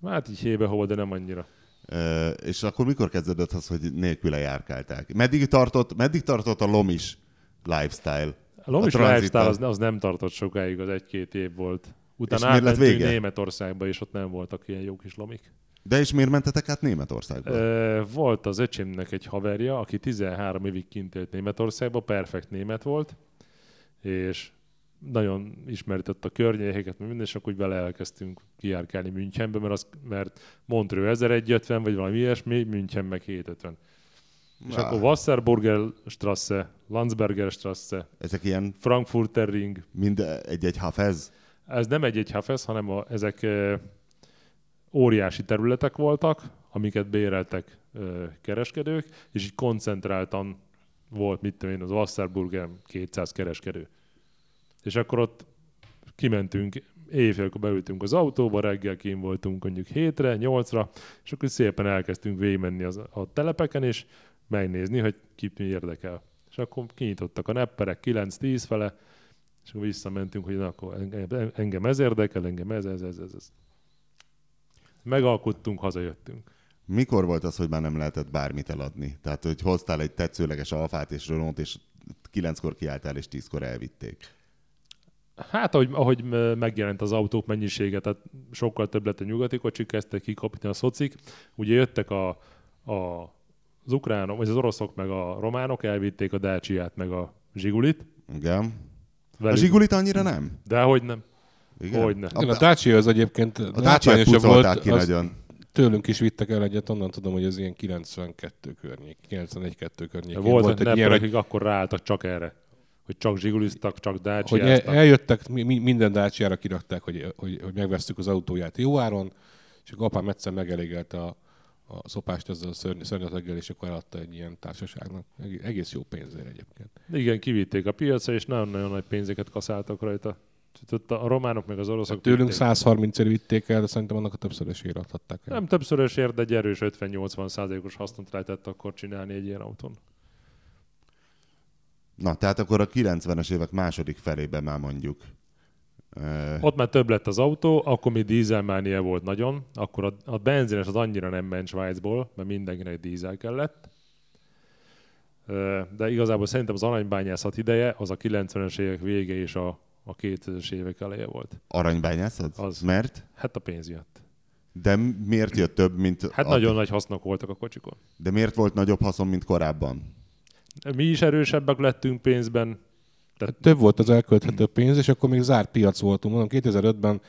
Speaker 3: Hát így hébe-hova, de nem annyira.
Speaker 2: Ö, és akkor mikor kezdődött az, hogy nélküle járkálták? Meddig tartott, meddig tartott a lomis lifestyle?
Speaker 3: A Lomis
Speaker 2: A
Speaker 3: lifestyle az, az nem tartott sokáig, az egy-két év volt. Utána
Speaker 2: És miért vége?
Speaker 3: Németországba, és ott nem voltak ilyen jó kis lomik.
Speaker 2: De és miért mentetek át Németországba?
Speaker 3: Ö, volt az öcsémnek egy haverja, aki 13 évig kint élt Németországba, perfekt német volt, és nagyon ismertett a környékeket, minden, és akkor úgy vele elkezdtünk kijárkálni Münchenbe, mert, az, mert Montreux 1150, vagy valami ilyesmi, München meg 750. És
Speaker 2: Na.
Speaker 3: akkor Wasserburger Strasse, Landsberger Strasse,
Speaker 2: Ezek ilyen
Speaker 3: Frankfurter Ring,
Speaker 2: mind egy-egy hafez?
Speaker 3: Ez nem egy-egy hafez, hanem a, ezek óriási területek voltak, amiket béreltek kereskedők, és így koncentráltan volt, mit tudom én, az Wasserburger 200 kereskedő. És akkor ott kimentünk, éjfélkor beültünk az autóba, reggel kín voltunk mondjuk hétre, nyolcra, és akkor szépen elkezdtünk végigmenni az, a telepeken, és megnézni, hogy kit mi érdekel. És akkor kinyitottak a nepperek 9-10 fele, és akkor visszamentünk, hogy na, akkor engem, ez érdekel, engem ez, ez, ez, ez, ez. Megalkottunk, hazajöttünk.
Speaker 2: Mikor volt az, hogy már nem lehetett bármit eladni? Tehát, hogy hoztál egy tetszőleges alfát és Renault, és kilenckor kiálltál, és tízkor elvitték.
Speaker 3: Hát, ahogy, ahogy m- megjelent az autók mennyisége, tehát sokkal több lett a nyugati kocsik, kezdtek kikapni a szocik. Ugye jöttek a, a, az ukránok, vagy az oroszok, meg a románok, elvitték a Dacia-t, meg a Zsigulit.
Speaker 2: Igen. A
Speaker 3: Velük-
Speaker 2: Zsigulit annyira nem?
Speaker 3: De hogy nem.
Speaker 2: Igen.
Speaker 3: Hogyne.
Speaker 4: Igen, a Dacia az egyébként
Speaker 2: A Dacia
Speaker 4: volt,
Speaker 2: ki
Speaker 4: az
Speaker 2: nagyon.
Speaker 4: tőlünk is vittek el egyet, onnan tudom, hogy ez ilyen 92 környék, 91-2 környék.
Speaker 3: Volt, volt egy
Speaker 4: ilyen, hogy,
Speaker 3: akik akkor ráálltak csak erre. Hogy csak zsiguliztak, csak
Speaker 4: hogy
Speaker 3: dacia
Speaker 4: el, eljöttek, mi, mi- minden Dacia-ra kirakták, hogy, hogy, hogy megvesztük az autóját jó áron, és akkor apám egyszer megelégelte a, a szopást ezzel a szörny, szörnyeteggel, és akkor eladta egy ilyen társaságnak. Eg- Egész jó pénzért egyébként.
Speaker 3: Igen, kivitték a piacra, és nagyon-nagyon nagy pénzeket kaszáltak rajta. Tehát ott a románok meg az oroszok
Speaker 4: Tőlünk
Speaker 3: vitték.
Speaker 4: 130 ér vitték el, de szerintem annak a többszörösére adhatták el.
Speaker 3: Nem többszörösért, de egy erős 50-80 százalékos hasznot lehetett akkor csinálni egy ilyen autón.
Speaker 2: Na, tehát akkor a 90-es évek második felében már mondjuk. Ö,
Speaker 3: Ott már több lett az autó, akkor még dízelmánia volt nagyon, akkor a, a benzines az annyira nem ment Svájcból, mert mindenkinek dízel kellett. Ö, De igazából szerintem az aranybányászat ideje az a 90-es évek vége és a, a 2000-es évek eleje volt.
Speaker 2: Aranybányászat?
Speaker 3: Az.
Speaker 2: Mert?
Speaker 3: Hát a pénz miatt.
Speaker 2: De miért jött több, mint...
Speaker 3: Hát
Speaker 2: a-
Speaker 3: nagyon nagy hasznok voltak a kocsikon.
Speaker 2: De miért volt nagyobb haszon, mint korábban?
Speaker 3: Mi is erősebbek lettünk pénzben. Tehát
Speaker 4: Több volt az elkölthető pénz, és akkor még zárt piac voltunk. Mondom, 2005-ben,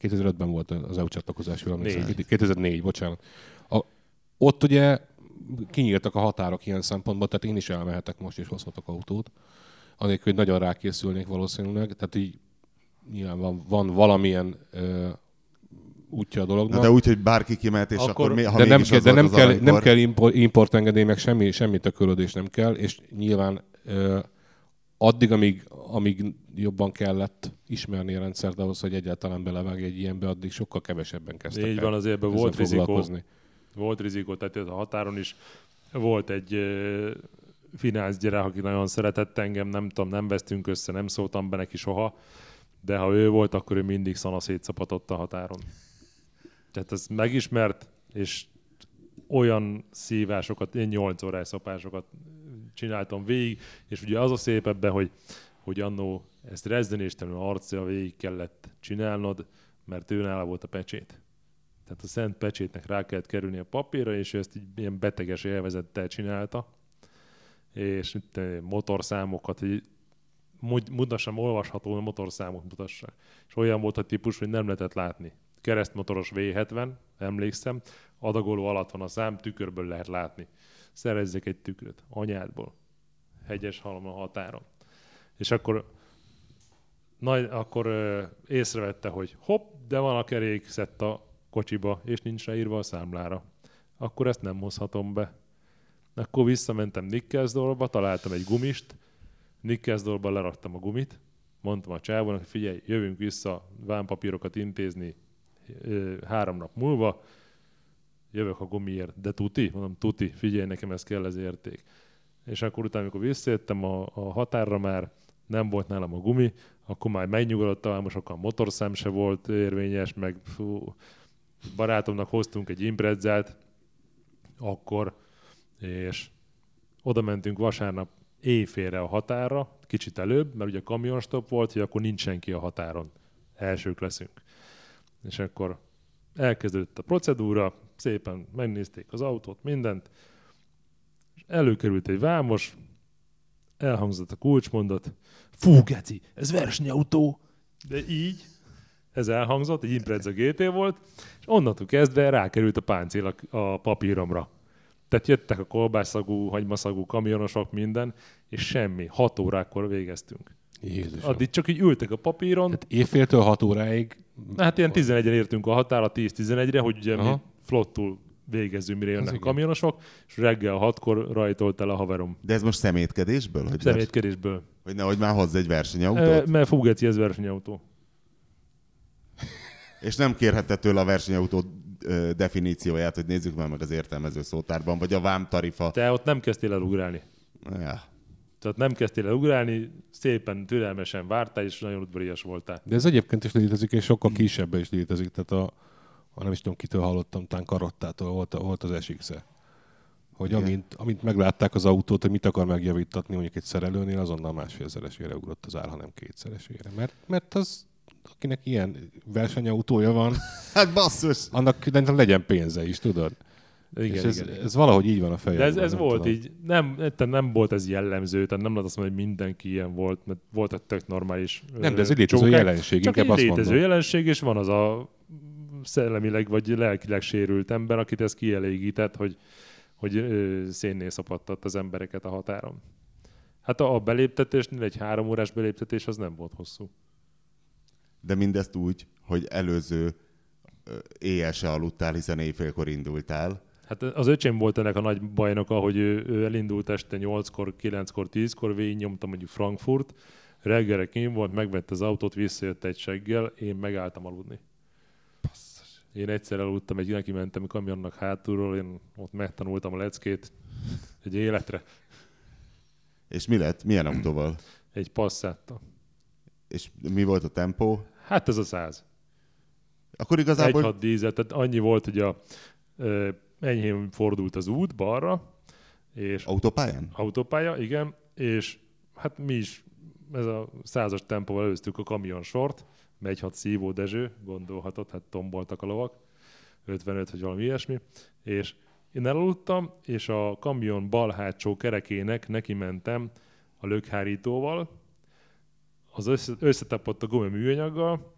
Speaker 4: 2005-ben volt az EU csatlakozás, jól emlékszem.
Speaker 3: Négy.
Speaker 4: 2004, bocsánat. A, ott ugye kinyíltak a határok ilyen szempontból, tehát én is elmehetek most, és hozhatok autót. Anélkül, hogy nagyon rákészülnék valószínűleg. Tehát így nyilván van, van valamilyen ö, útja a dolognak.
Speaker 2: Na, de úgy, hogy bárki kimehet, és
Speaker 3: Akkor-
Speaker 2: akkor, mi, ha
Speaker 4: de nem, kell,
Speaker 2: az
Speaker 4: de nem
Speaker 2: az
Speaker 4: kell, nem kell import, importengedély, meg semmi, semmi tökölődés nem kell, és nyilván ö, addig, amíg, amíg jobban kellett ismerni a rendszert ahhoz, hogy egyáltalán belevágj egy ilyenbe, addig sokkal kevesebben kezdtek
Speaker 3: így
Speaker 4: el
Speaker 3: van, azért volt rizikó. Volt rizikó, tehát a határon is volt egy finanszgyerek, aki nagyon szeretett engem, nem tudom, nem vesztünk össze, nem szóltam be neki soha, de ha ő volt, akkor ő mindig szana szétszapatott a határon. Tehát ez megismert, és olyan szívásokat, én 8 órás szapásokat csináltam végig, és ugye az a szép ebben, hogy, hogy annó ezt rezzenéstelenül arccal végig kellett csinálnod, mert ő nála volt a pecsét. Tehát a szent pecsétnek rá kellett kerülni a papírra, és ő ezt így ilyen beteges élvezettel csinálta. És itt eh, motorszámokat, mut- mutassam olvasható motorszámot mutassak. És olyan volt a típus, hogy nem lehetett látni. Keresztmotoros V70, emlékszem, adagoló alatt van a szám, tükörből lehet látni. Szerezzek egy tükröt, anyádból. Hegyes halom a határon. És akkor nagy, akkor ö, észrevette, hogy hopp, de van a kerék szett a kocsiba, és nincs ráírva a számlára. Akkor ezt nem hozhatom be. Akkor visszamentem Nikkelsdorba, találtam egy gumist, Nikkelsdorba leraktam a gumit, mondtam a csávónak, figyelj, jövünk vissza vámpapírokat intézni ö, három nap múlva, jövök a gumiért, de tuti? Mondom, tuti, figyelj, nekem ez kell az érték. És akkor utána, amikor visszajöttem a, a határra már, nem volt nálam a gumi, akkor már megnyugodott, most akkor a motorszám se volt érvényes, meg fú, barátomnak hoztunk egy imprezzát, akkor, és oda mentünk vasárnap éjfélre a határra, kicsit előbb, mert ugye kamionstop volt, hogy akkor nincs senki a határon. Elsők leszünk. És akkor elkezdődött a procedúra, szépen megnézték az autót, mindent, és előkerült egy vámos, elhangzott a kulcsmondat, fú, geci, ez versenyautó, de így, ez elhangzott, egy Impreza GT volt, és onnantól kezdve rákerült a páncél a, a papíromra. Tehát jöttek a kolbászagú, hagymaszagú kamionosok, minden, és semmi. Hat órákor végeztünk.
Speaker 4: Jézus.
Speaker 3: Addig csak így ültek a papíron,
Speaker 4: Tehát évféltől 6 óráig
Speaker 3: Hát ilyen 11-en értünk a határa, 10-11-re, hogy ugye mi
Speaker 4: Aha.
Speaker 3: Flottul végezzünk, mire jönnek
Speaker 4: igen.
Speaker 3: kamionosok, és reggel 6-kor rajtolt el a haverom
Speaker 2: De ez most szemétkedésből? Hogy,
Speaker 3: szemétkedésből.
Speaker 2: hogy nehogy már hozz egy versenyautót?
Speaker 3: E, mert Fugeci ez versenyautó.
Speaker 2: És nem kérhette tőle a versenyautó definícióját, hogy nézzük már meg az értelmező szótárban, vagy a vám tarifa.
Speaker 3: Te ott nem kezdtél el ugrálni.
Speaker 2: Ja.
Speaker 3: Tehát nem kezdtél el ugrálni, szépen, türelmesen vártál, és nagyon udvarias voltál.
Speaker 4: De ez egyébként is létezik, és sokkal kisebben is létezik. Tehát a, a nem is tudom, kitől hallottam, talán Karottától volt, volt az sx -e. Hogy
Speaker 2: Igen.
Speaker 4: amint, amint meglátták az autót, hogy mit akar megjavítatni mondjuk egy szerelőnél, azonnal másfélszeresére ugrott az ár, hanem kétszeresére. Mert, mert az, akinek ilyen versenyautója van,
Speaker 2: Hát basszus!
Speaker 4: annak de legyen pénze is, tudod?
Speaker 3: Igen,
Speaker 4: és ez,
Speaker 3: igen.
Speaker 4: ez valahogy így van a fejemben.
Speaker 3: De ez, ez
Speaker 4: nem
Speaker 3: volt
Speaker 4: tudom.
Speaker 3: így, nem, nem, volt ez jellemző, tehát nem lehet azt mondani, hogy mindenki ilyen volt, mert volt egy tök normális
Speaker 4: Nem, de ez egy létező
Speaker 3: csókák.
Speaker 4: jelenség,
Speaker 3: Csak
Speaker 4: inkább
Speaker 3: egy
Speaker 4: azt
Speaker 3: létező
Speaker 4: mondom.
Speaker 3: jelenség, és van az a szellemileg vagy lelkileg sérült ember, akit ez kielégített, hogy, hogy ö, szénnél szapadtat az embereket a határon. Hát a, a beléptetésnél egy három órás beléptetés az nem volt hosszú.
Speaker 2: De mindezt úgy, hogy előző éjjel se aludtál, hiszen éjfélkor indultál.
Speaker 3: Hát az öcsém volt ennek a nagy bajnoka, hogy ő, ő elindult este 8-kor, 9-kor, 10-kor, végignyomta mondjuk Frankfurt, reggelre kim volt, megvette az autót, visszajött egy seggel, én megálltam aludni. Én egyszer aludtam, egy neki mentem kamionnak hátulról, én ott megtanultam a leckét egy életre,
Speaker 2: És mi lett? Milyen autóval?
Speaker 3: egy passzáttal.
Speaker 2: És mi volt a tempó?
Speaker 3: Hát ez a száz.
Speaker 2: Akkor igazából...
Speaker 3: hat dízel, tehát annyi volt, hogy a ö, enyhén fordult az út balra, és
Speaker 2: Autópályán?
Speaker 3: autópálya, igen, és hát mi is ez a százas tempóval előztük a kamion sort, megy hat szívó Dezső, gondolhatod, hát tomboltak a lovak, 55 vagy valami ilyesmi, és én elaludtam, és a kamion bal hátsó kerekének neki mentem a lökhárítóval, az össze, összetapott a gumi műanyaggal,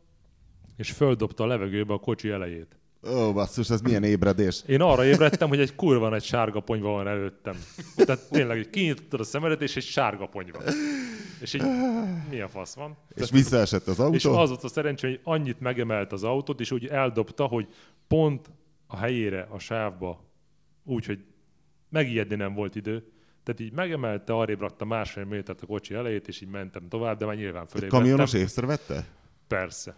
Speaker 3: és földobta a levegőbe a kocsi elejét.
Speaker 2: Ó, basszus, ez milyen ébredés.
Speaker 3: Én arra ébredtem, hogy egy kurva nagy sárga ponyva van előttem. Tehát tényleg, hogy kinyitottad a szemedet, és egy sárga ponyva. És így, mi a fasz van?
Speaker 2: És visszaesett az autó?
Speaker 3: És az volt a szerencsé, hogy annyit megemelt az autót, és úgy eldobta, hogy pont a helyére, a sávba, úgy, hogy megijedni nem volt idő. Tehát így megemelte, arrébb rakta másfél métert a kocsi elejét, és így mentem tovább, de már nyilván fölé
Speaker 2: Kamionos észrevette?
Speaker 3: Persze.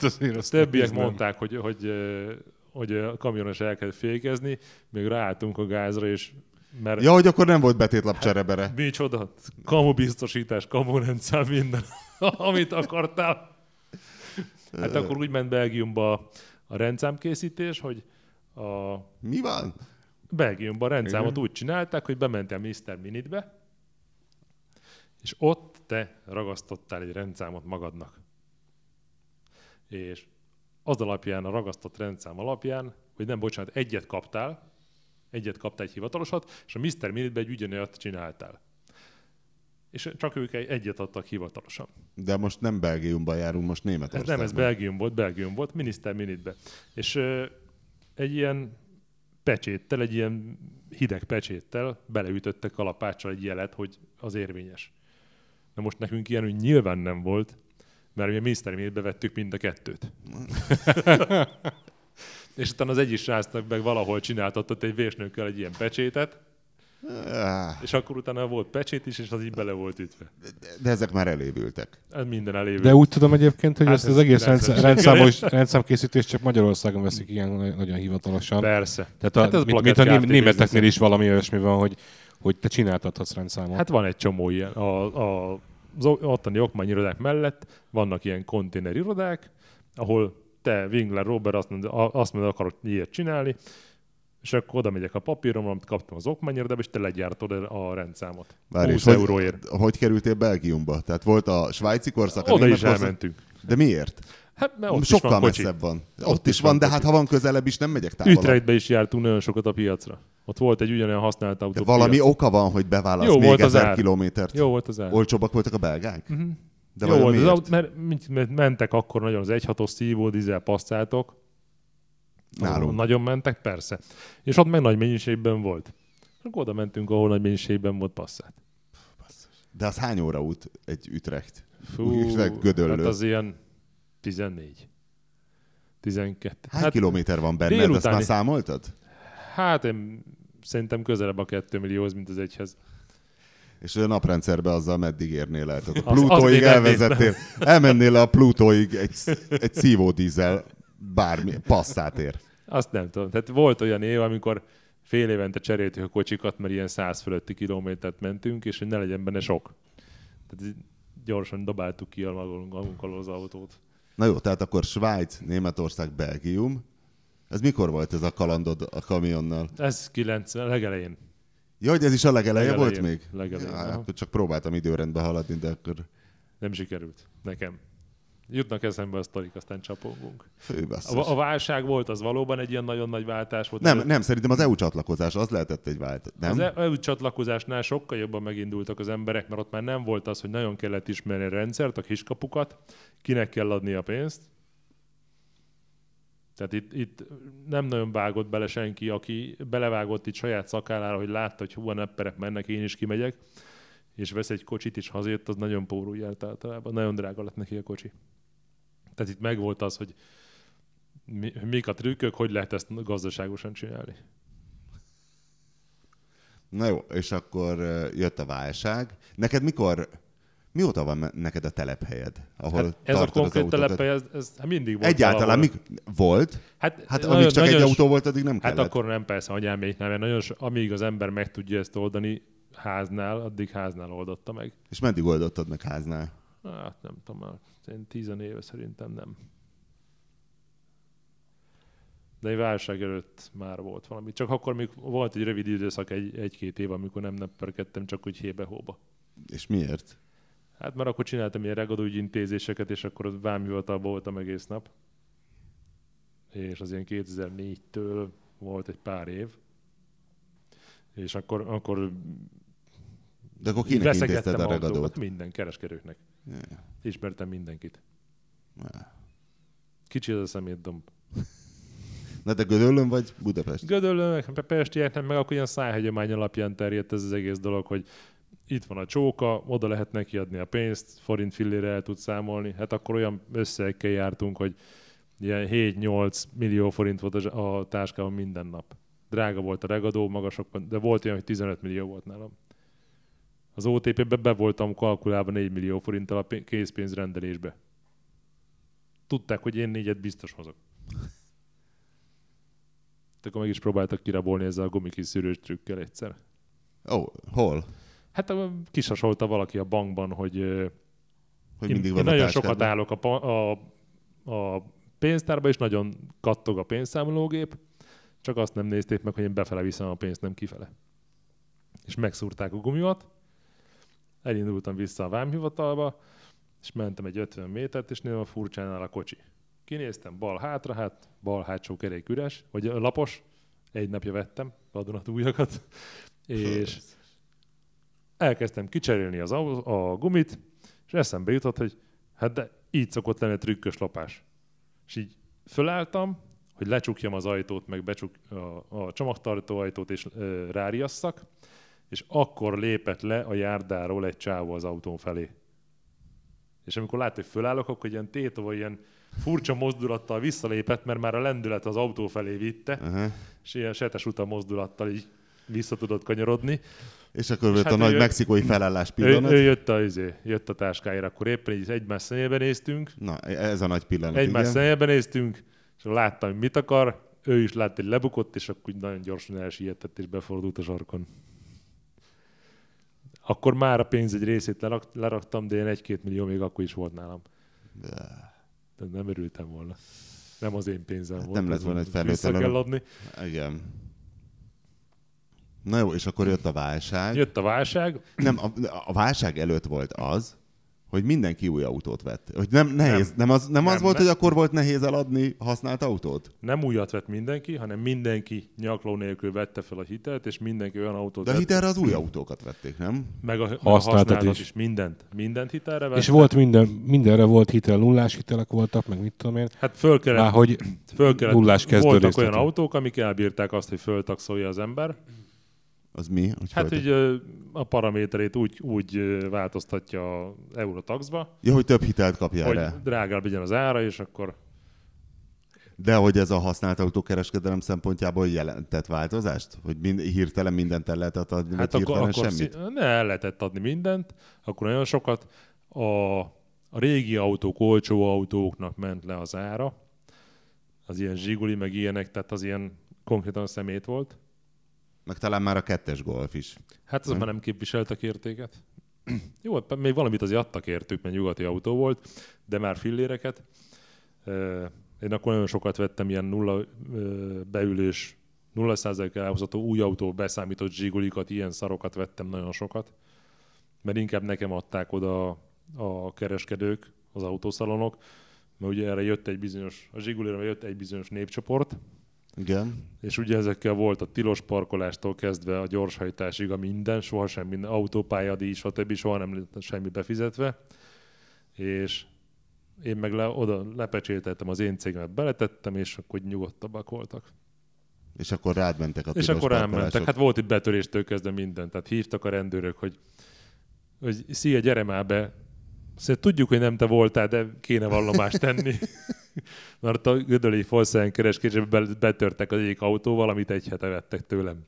Speaker 3: Többiek mondták, hogy, hogy, hogy a kamionos elkezd fékezni, még ráálltunk a gázra, és mert
Speaker 2: Ja, hogy akkor nem volt betétlap cserebere.
Speaker 3: micsoda, kamu biztosítás, kamu rendszám, minden, amit akartál. Hát akkor úgy ment Belgiumba a rendszámkészítés, hogy a
Speaker 2: Mi van?
Speaker 3: Belgiumban a rendszámot
Speaker 4: Igen.
Speaker 3: úgy csinálták, hogy bementél Mr. Minitbe, és ott te ragasztottál egy rendszámot magadnak. És az alapján, a ragasztott rendszám alapján, hogy nem, bocsánat, egyet kaptál, egyet kaptál egy hivatalosat, és a Mr. Minitbe egy ugyanolyat csináltál. És csak ők egy- egyet adtak hivatalosan.
Speaker 2: De most nem Belgiumban járunk, most
Speaker 3: Ez
Speaker 2: Németországban.
Speaker 3: nem, ez Belgium volt, Belgium volt, miniszter minitbe. És ö, egy ilyen pecséttel, egy ilyen hideg pecséttel beleütöttek kalapáccsal egy jelet, hogy az érvényes. Na most nekünk ilyen úgy nyilván nem volt, mert mi a miniszteri vettük mind a kettőt. és utána az egyik srácnak meg valahol csináltatott egy vésnőkkel egy ilyen pecsétet,
Speaker 2: Áh,
Speaker 3: és akkor utána volt pecsét is, és az így bele volt ütve.
Speaker 2: De ezek már elévültek.
Speaker 3: Ez minden elévő.
Speaker 4: De úgy tudom egyébként, hogy
Speaker 3: Hát
Speaker 4: ezt
Speaker 3: ez
Speaker 4: az egész
Speaker 3: 90-es
Speaker 4: rendszám, rendszámos, rendszámkészítést csak Magyarországon veszik ilyen nagyon hivatalosan.
Speaker 3: Persze.
Speaker 4: Tehát a,
Speaker 3: Hát ez
Speaker 4: mint, mint a németeknél is valami olyasmi van, hogy, hogy te csináltathatsz rendszámot.
Speaker 3: Hát van egy csomó ilyen. A, a, az ottani okmányirodák mellett vannak ilyen konténerirodák, ahol te, Wingler, Robert azt mondod, azt mondod, akarok ilyet csinálni, és akkor oda megyek a papírom, amit kaptam az okmányirodába, és te legyártod a rendszámot.
Speaker 2: Várj,
Speaker 3: 20
Speaker 2: és
Speaker 3: euróért.
Speaker 2: Hogy, hogy kerültél Belgiumba? Tehát volt a svájci korszak,
Speaker 3: Oda is
Speaker 2: korszak?
Speaker 3: elmentünk.
Speaker 2: De miért?
Speaker 3: Hát, mert ott
Speaker 2: Sokkal
Speaker 3: is van
Speaker 2: messzebb van. Ott,
Speaker 3: Ott
Speaker 2: is
Speaker 3: is
Speaker 2: van,
Speaker 3: van
Speaker 2: de hát ha van közelebb is, nem megyek távolabb.
Speaker 3: Ütrechtbe is jártunk nagyon sokat a piacra. Ott volt egy ugyanolyan használt autó.
Speaker 2: De valami
Speaker 3: piac.
Speaker 2: oka van, hogy beválasz
Speaker 3: Jó
Speaker 2: még
Speaker 3: volt az
Speaker 2: ezer
Speaker 3: ár.
Speaker 2: kilométert.
Speaker 3: Jó volt az ár.
Speaker 2: Olcsóbbak voltak a belgák? Uh-huh. De
Speaker 3: Jó az
Speaker 2: miért?
Speaker 3: autó, mert, mert mentek akkor nagyon az 1.6-os szívó dízel passzáltok.
Speaker 2: Nálunk.
Speaker 3: Nagyon mentek, persze. És ott meg nagy mennyiségben volt. Akkor oda mentünk, ahol nagy mennyiségben volt passzát.
Speaker 2: De az hány óra út egy Utrecht?
Speaker 3: Fú,
Speaker 2: Utrecht Gödöllő.
Speaker 3: hát az ilyen 14. 12.
Speaker 2: Hány
Speaker 3: hát,
Speaker 2: kilométer van benned?
Speaker 3: délutáni-
Speaker 2: Ezt már számoltad?
Speaker 3: hát én szerintem közelebb a 2 millióhoz, mint az egyhez.
Speaker 2: És a naprendszerbe azzal meddig érnél el? Tehát a
Speaker 3: Az- az
Speaker 2: Plutóig elvezettél. Elmennél le a Plutóig egy, egy szívódízel bármi, passzátért.
Speaker 3: Azt nem tudom. Tehát volt olyan év, amikor fél évente cseréltük a kocsikat, mert ilyen 100 fölötti kilométert mentünk, és hogy ne legyen benne sok. Tehát gyorsan dobáltuk ki a magunk alól az autót.
Speaker 2: Na jó, tehát akkor Svájc, Németország, Belgium. Ez mikor volt ez a kalandod a kamionnal?
Speaker 3: Ez 90 legelején.
Speaker 2: Ja, hogy ez is a legeleje
Speaker 3: Legelején.
Speaker 2: volt még?
Speaker 3: Legelején,
Speaker 2: Ja, akkor csak próbáltam időrendbe haladni, de akkor
Speaker 3: Nem sikerült. Nekem. Jutnak eszembe a sztorik, aztán csapongunk. A, a válság volt, az valóban egy ilyen nagyon nagy váltás volt.
Speaker 2: Nem, nem, szerintem az EU csatlakozás az lehetett egy vált. Nem?
Speaker 3: Az EU csatlakozásnál sokkal jobban megindultak az emberek, mert ott már nem volt az, hogy nagyon kellett ismerni a rendszert, a kiskapukat, kinek kell adni a pénzt. Tehát itt, itt nem nagyon vágott bele senki, aki belevágott itt saját szakállára, hogy látta, hogy hú, a nepperek mennek, én is kimegyek, és vesz egy kocsit, és hazajött, az nagyon pórul járt általában. Nagyon drága lett neki a kocsi. Tehát itt megvolt az, hogy mi, mik a trükkök, hogy lehet ezt gazdaságosan csinálni.
Speaker 2: Na jó, és akkor jött a válság. Neked mikor, mióta van neked a telephelyed? Ahol
Speaker 3: Hát ez a konkrét telephely, ez, ez hát mindig volt
Speaker 2: Egyáltalán mik, volt?
Speaker 3: Hát,
Speaker 2: Hát
Speaker 3: nagyon-
Speaker 2: amíg csak egy
Speaker 3: nagyon-
Speaker 2: autó volt, addig nem
Speaker 3: Hát
Speaker 2: kellett.
Speaker 3: akkor nem persze anyáméknál, mert nagyon, amíg az ember meg tudja ezt oldani háznál, addig háznál oldotta meg.
Speaker 2: És meddig oldottad meg háznál?
Speaker 3: Hát nem tudom, már én tizen éve szerintem nem. De egy válság előtt már volt valami. Csak akkor még volt egy rövid időszak, egy, egy-két év, amikor nem nepperkedtem, csak úgy hébe-hóba.
Speaker 2: És miért?
Speaker 3: Hát mert akkor csináltam ilyen regadóügyi intézéseket, és akkor ott vámhivatalban voltam egész nap. És az ilyen 2004-től volt egy pár év. És akkor, akkor
Speaker 2: De akkor kinek intézted a
Speaker 3: autókat.
Speaker 2: regadót?
Speaker 3: Minden kereskedőknek.
Speaker 2: Yeah.
Speaker 3: Ismertem mindenkit. Kicsi az a szemétdomb.
Speaker 2: Na de Gödöllön vagy Budapest?
Speaker 3: Gödöllőnek, Pestieknek, meg akkor ilyen szájhagyomány alapján terjedt ez az egész dolog, hogy itt van a csóka, oda lehet neki adni a pénzt, forint fillére el tud számolni. Hát akkor olyan összegekkel jártunk, hogy ilyen 7-8 millió forint volt a, táskában minden nap. Drága volt a regadó, magasok, de volt olyan, hogy 15 millió volt nálam. Az OTP-be be voltam kalkulálva 4 millió forinttal a pé- készpénzrendelésbe. Tudták, hogy én négyet biztos hozok. De akkor meg is próbáltak kirabolni ezzel a gumikis szűrős trükkel egyszer.
Speaker 2: Ó, oh, hol?
Speaker 3: Hát kisasolta valaki a bankban, hogy,
Speaker 2: Hogy
Speaker 3: én, én nagyon
Speaker 2: táskádban?
Speaker 3: sokat állok a, a, a pénztárba, és nagyon kattog a pénzszámológép, csak azt nem nézték meg, hogy én befele viszem a pénzt, nem kifele. És megszúrták a gumimat, elindultam vissza a vámhivatalba, és mentem egy 50 métert, és a furcsán áll a kocsi. Kinéztem bal hátra, hát bal hátsó kerék üres, vagy lapos, egy napja vettem vadonatújakat, és elkezdtem kicserélni az, a gumit, és eszembe jutott, hogy hát de így szokott lenni a trükkös lopás. És így fölálltam, hogy lecsukjam az ajtót, meg becsuk a, a csomagtartó ajtót, és ö, ráriasszak, és akkor lépett le a járdáról egy csávó az autón felé. És amikor látta, hogy fölállok, akkor ilyen tétova, ilyen furcsa mozdulattal visszalépett, mert már a lendület az autó felé vitte,
Speaker 2: Aha.
Speaker 3: és ilyen setes uta mozdulattal így vissza tudott kanyarodni.
Speaker 2: És akkor jött
Speaker 3: hát
Speaker 2: a nagy
Speaker 3: ő-
Speaker 2: mexikói felállás
Speaker 3: Ő,
Speaker 2: pillanat.
Speaker 3: ő jött, a, izé, jött a táskájára, akkor éppen így egymás szemébe néztünk,
Speaker 2: Na, ez a nagy pillanat,
Speaker 3: egymás szemébe néztünk, és láttam, hogy mit akar, ő is látta, hogy lebukott, és akkor úgy nagyon gyorsan elsietett, és befordult a sarkon. Akkor már a pénz egy részét lerak, leraktam, de ilyen egy-két millió még akkor is volt nálam. De nem örültem volna. Nem az én pénzem volt.
Speaker 2: Hát nem lett volna egy
Speaker 3: Vissza
Speaker 2: felnőttel.
Speaker 3: kell adni.
Speaker 2: Igen. Na jó, és akkor jött a válság.
Speaker 3: Jött a válság,
Speaker 2: Nem, a, a válság előtt volt az, hogy mindenki új autót vett. Hogy nem nehéz, nem, nem az, nem az
Speaker 3: Nem,
Speaker 2: volt,
Speaker 3: nem.
Speaker 2: hogy akkor volt nehéz eladni használt autót?
Speaker 3: nem újat vett mindenki, hanem mindenki nyakló nélkül vette fel a hitelt, és mindenki olyan autót
Speaker 2: De a hitelre az új autókat vették, nem?
Speaker 3: meg a, meg a
Speaker 4: Használtat
Speaker 3: használatot
Speaker 4: is.
Speaker 3: is. mindent. Mindent hitelre vett.
Speaker 4: És volt minden, mindenre volt hitel, nullás hitelek voltak, meg mit tudom én.
Speaker 3: Hát föl kellett,
Speaker 4: Már hogy
Speaker 3: föl kellett
Speaker 4: nullás
Speaker 3: voltak olyan autók, amik elbírták azt, hogy föltaxolja az ember.
Speaker 2: Az mi? Hogy
Speaker 3: Hát, ö, a paraméterét úgy, úgy változtatja a Eurotaxba,
Speaker 2: Ja, hogy több hitelt kapjál
Speaker 3: hogy
Speaker 2: rá.
Speaker 3: drágább legyen az ára, és akkor
Speaker 2: De hogy ez a használt autókereskedelem szempontjából jelentett változást? Hogy mind, hirtelen mindent el lehetett adni,
Speaker 3: hát akkor,
Speaker 2: hirtelen
Speaker 3: akkor
Speaker 2: semmit?
Speaker 3: szí- ne el lehetett adni mindent, akkor nagyon sokat. A, a régi autók, olcsó autóknak ment le az ára, az ilyen zsiguli, meg ilyenek, tehát az ilyen konkrétan szemét volt.
Speaker 2: Meg talán már a kettes golf is.
Speaker 3: Hát azok már nem képviseltek értéket. Jó, hát még valamit azért adtak értük, mert nyugati autó volt, de már filléreket. Én akkor nagyon sokat vettem ilyen nulla beülés, 0% elhozható új autó beszámított zsigulikat, ilyen szarokat vettem nagyon sokat, mert inkább nekem adták oda a kereskedők, az autószalonok, mert ugye erre jött egy bizonyos, a zsigulira jött egy bizonyos népcsoport,
Speaker 2: Igen.
Speaker 3: és ugye ezekkel volt a tilos parkolástól kezdve a gyorshajtásig a minden, soha semmi, autópályadíj, stb. soha nem lett semmi befizetve. És én meg le, oda lepecsételtem az én cégemet, beletettem, és akkor nyugodtabbak voltak.
Speaker 2: És akkor rád mentek a
Speaker 3: és akkor elmentek.
Speaker 2: parkolások.
Speaker 3: Hát volt itt betöréstől kezdve minden. Tehát hívtak a rendőrök, hogy, hogy szia, gyere már be. Szóval tudjuk, hogy nem te voltál, de kéne vallomást tenni. Mert a gödöli Volkswagen kereskedésbe be- betörtek az egyik autóval, amit egy hete vettek tőlem.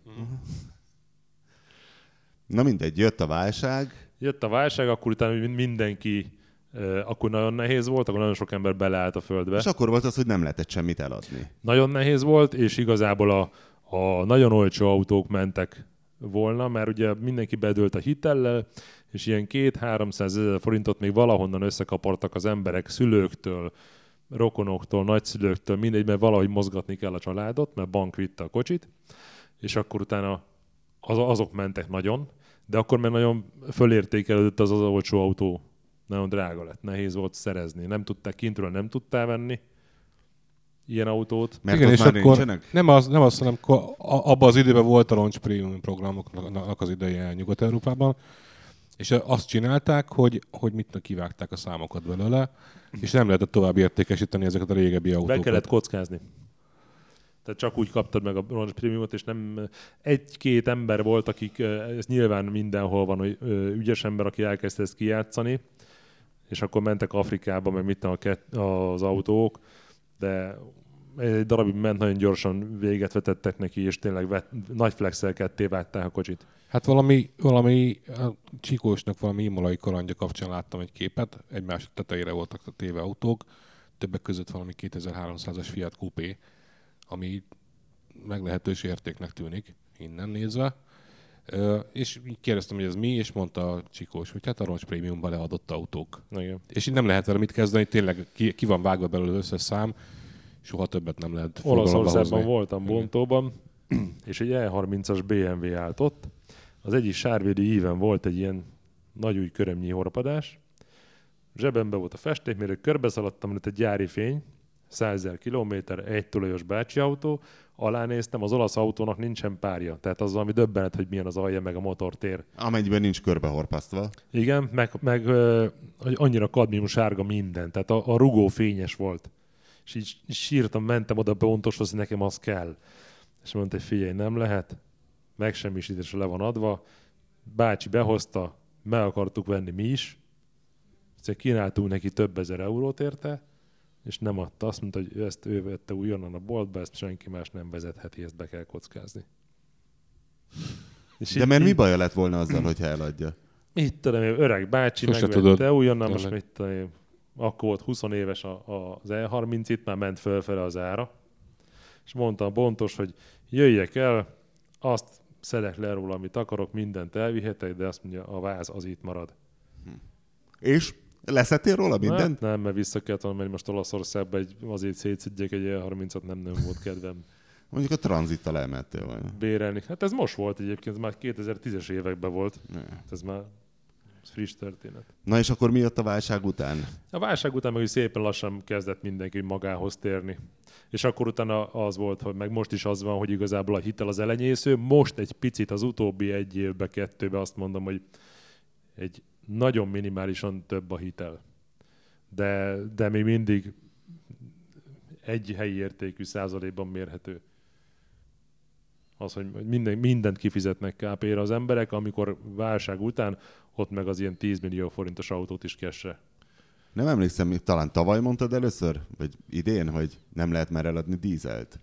Speaker 2: Na mindegy, jött a válság,
Speaker 3: Jött a válság, akkor utána mind- mindenki, akkor nagyon nehéz volt, akkor nagyon sok ember beleállt a földbe.
Speaker 2: és akkor volt az, hogy nem lehetett semmit eladni.
Speaker 3: Nagyon nehéz volt, és igazából a, a nagyon olcsó autók mentek volna, mert ugye mindenki bedőlt a hitellel, és ilyen két-háromszáz ezer forintot még valahonnan összekapartak az emberek szülőktől, rokonoktól, nagyszülőktől, mindegy, mert valahogy mozgatni kell a családot, mert bank vitte a kocsit, és akkor utána az, azok mentek nagyon, de akkor már nagyon fölértékelődött az az olcsó autó. Nagyon drága lett, nehéz volt szerezni. Nem tudták kintről, nem tudtál venni ilyen autót.
Speaker 2: Mert
Speaker 4: Igen, és
Speaker 2: már
Speaker 4: akkor
Speaker 2: nincsenek?
Speaker 4: nem az, nem az, hanem abban az időben volt a launch prémium programoknak az ideje Nyugat-Európában, és azt csinálták, hogy, hogy mit kivágták a számokat belőle, és nem lehetett tovább értékesíteni ezeket a régebbi
Speaker 3: Be
Speaker 4: autókat.
Speaker 3: kellett kockázni. Tehát csak úgy kaptad meg a bronz prémiumot, és nem egy-két ember volt, akik, ez nyilván mindenhol van, hogy ügyes ember, aki elkezdte ezt kijátszani, és akkor mentek Afrikába, meg mit a kett- az autók, de egy darabig ment, nagyon gyorsan véget vetettek neki, és tényleg vet, nagy flexel ketté vágták a kocsit.
Speaker 4: Hát valami, valami a Csikósnak valami imolai kalandja kapcsán láttam egy képet, egymás tetejére voltak a téve autók, többek között valami 2300-as Fiat Coupé, ami meglehetős értéknek tűnik, innen nézve. Ö, és így kérdeztem, hogy ez mi, és mondta a Csikós, hogy hát a roncs prémiumban leadott autók.
Speaker 3: Igen.
Speaker 4: És így nem lehet vele mit kezdeni, tényleg ki, ki van vágva belőle összes szám, soha többet nem lehet
Speaker 3: Olaszországban voltam Bontóban, és egy E30-as BMW állt ott. Az egyik sárvédi íven volt egy ilyen nagy új körömnyi horpadás. Zsebembe volt a festékmérő, körbeszaladtam, lett egy gyári fény, 100 000 kilométer, egy tulajos bácsi autó, alá néztem, az olasz autónak nincsen párja. Tehát az valami döbbenet, hogy milyen az alja, meg a motortér.
Speaker 2: Amennyiben nincs körbehorpasztva.
Speaker 3: Igen, meg, meg hogy annyira kadmium sárga minden, tehát a, a rugó fényes volt. És így sírtam, mentem oda pontoshoz, hogy nekem az kell. És mondta, hogy figyelj, nem lehet, megsemmisítésre le van adva, bácsi behozta, meg akartuk venni mi is, egyszer kínáltunk neki több ezer eurót érte, és nem adta. Azt mondta, hogy ezt ő vette újonnan a boltba, ezt senki más nem vezetheti, ezt be kell kockázni. És
Speaker 2: De
Speaker 3: így-
Speaker 2: mert mi
Speaker 3: így-
Speaker 2: baja lett volna azzal, hogyha eladja?
Speaker 3: Mit tudom én, öreg bácsi,
Speaker 4: Sose
Speaker 3: megvette
Speaker 4: tudod.
Speaker 3: újonnan, most mit tudom én, akkor volt 20 éves a, a, az E30, itt már ment fölfele az ára, és mondta a bontos, hogy jöjjek el, azt szedek le róla, amit akarok, mindent elvihetek, de azt mondja, a váz az itt marad.
Speaker 2: És leszettél róla mindent?
Speaker 3: Hát nem, mert vissza kellett volna menni most Olaszországba, egy, azért szétszedjek egy E30-at, nem, nem volt kedvem
Speaker 2: Mondjuk a tranzittal elmentél volna.
Speaker 3: bérelni. Hát ez most volt egyébként, ez már 2010-es években volt. Ez már friss történet.
Speaker 2: Na és akkor mi jött a válság után?
Speaker 3: A válság után meg úgy szépen lassan kezdett mindenki magához térni. És akkor utána az volt, hogy meg most is az van, hogy igazából a hitel az elenyésző. Most egy picit az utóbbi egy évbe, kettőbe azt mondom, hogy egy nagyon minimálisan több a hitel. De, de még mindig egy helyi értékű százalékban mérhető. Az, hogy minden, mindent kifizetnek KP-re az emberek, amikor válság után ott meg az ilyen 10 millió forintos autót is kesse.
Speaker 2: Nem emlékszem, talán tavaly mondtad először, vagy idén, hogy nem lehet már eladni dízelt.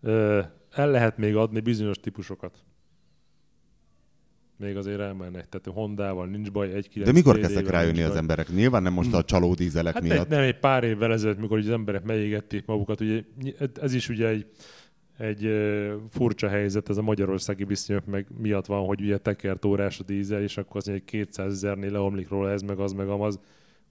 Speaker 3: Ö, el lehet még adni bizonyos típusokat. Még azért elmennek. Tehát Hondával nincs baj, egy
Speaker 2: De mikor kezdtek rájönni az
Speaker 3: baj.
Speaker 2: emberek? Nyilván nem most a csaló dízelek
Speaker 3: Hát
Speaker 2: miatt.
Speaker 3: egy, nem egy pár évvel ezelőtt, mikor az emberek megégették magukat, ugye ez is ugye egy, egy furcsa helyzet, ez a magyarországi viszonyok meg miatt van, hogy ugye tekert órás a dízel, és akkor az egy 200 ezernél leomlik róla ez, meg az, meg amaz,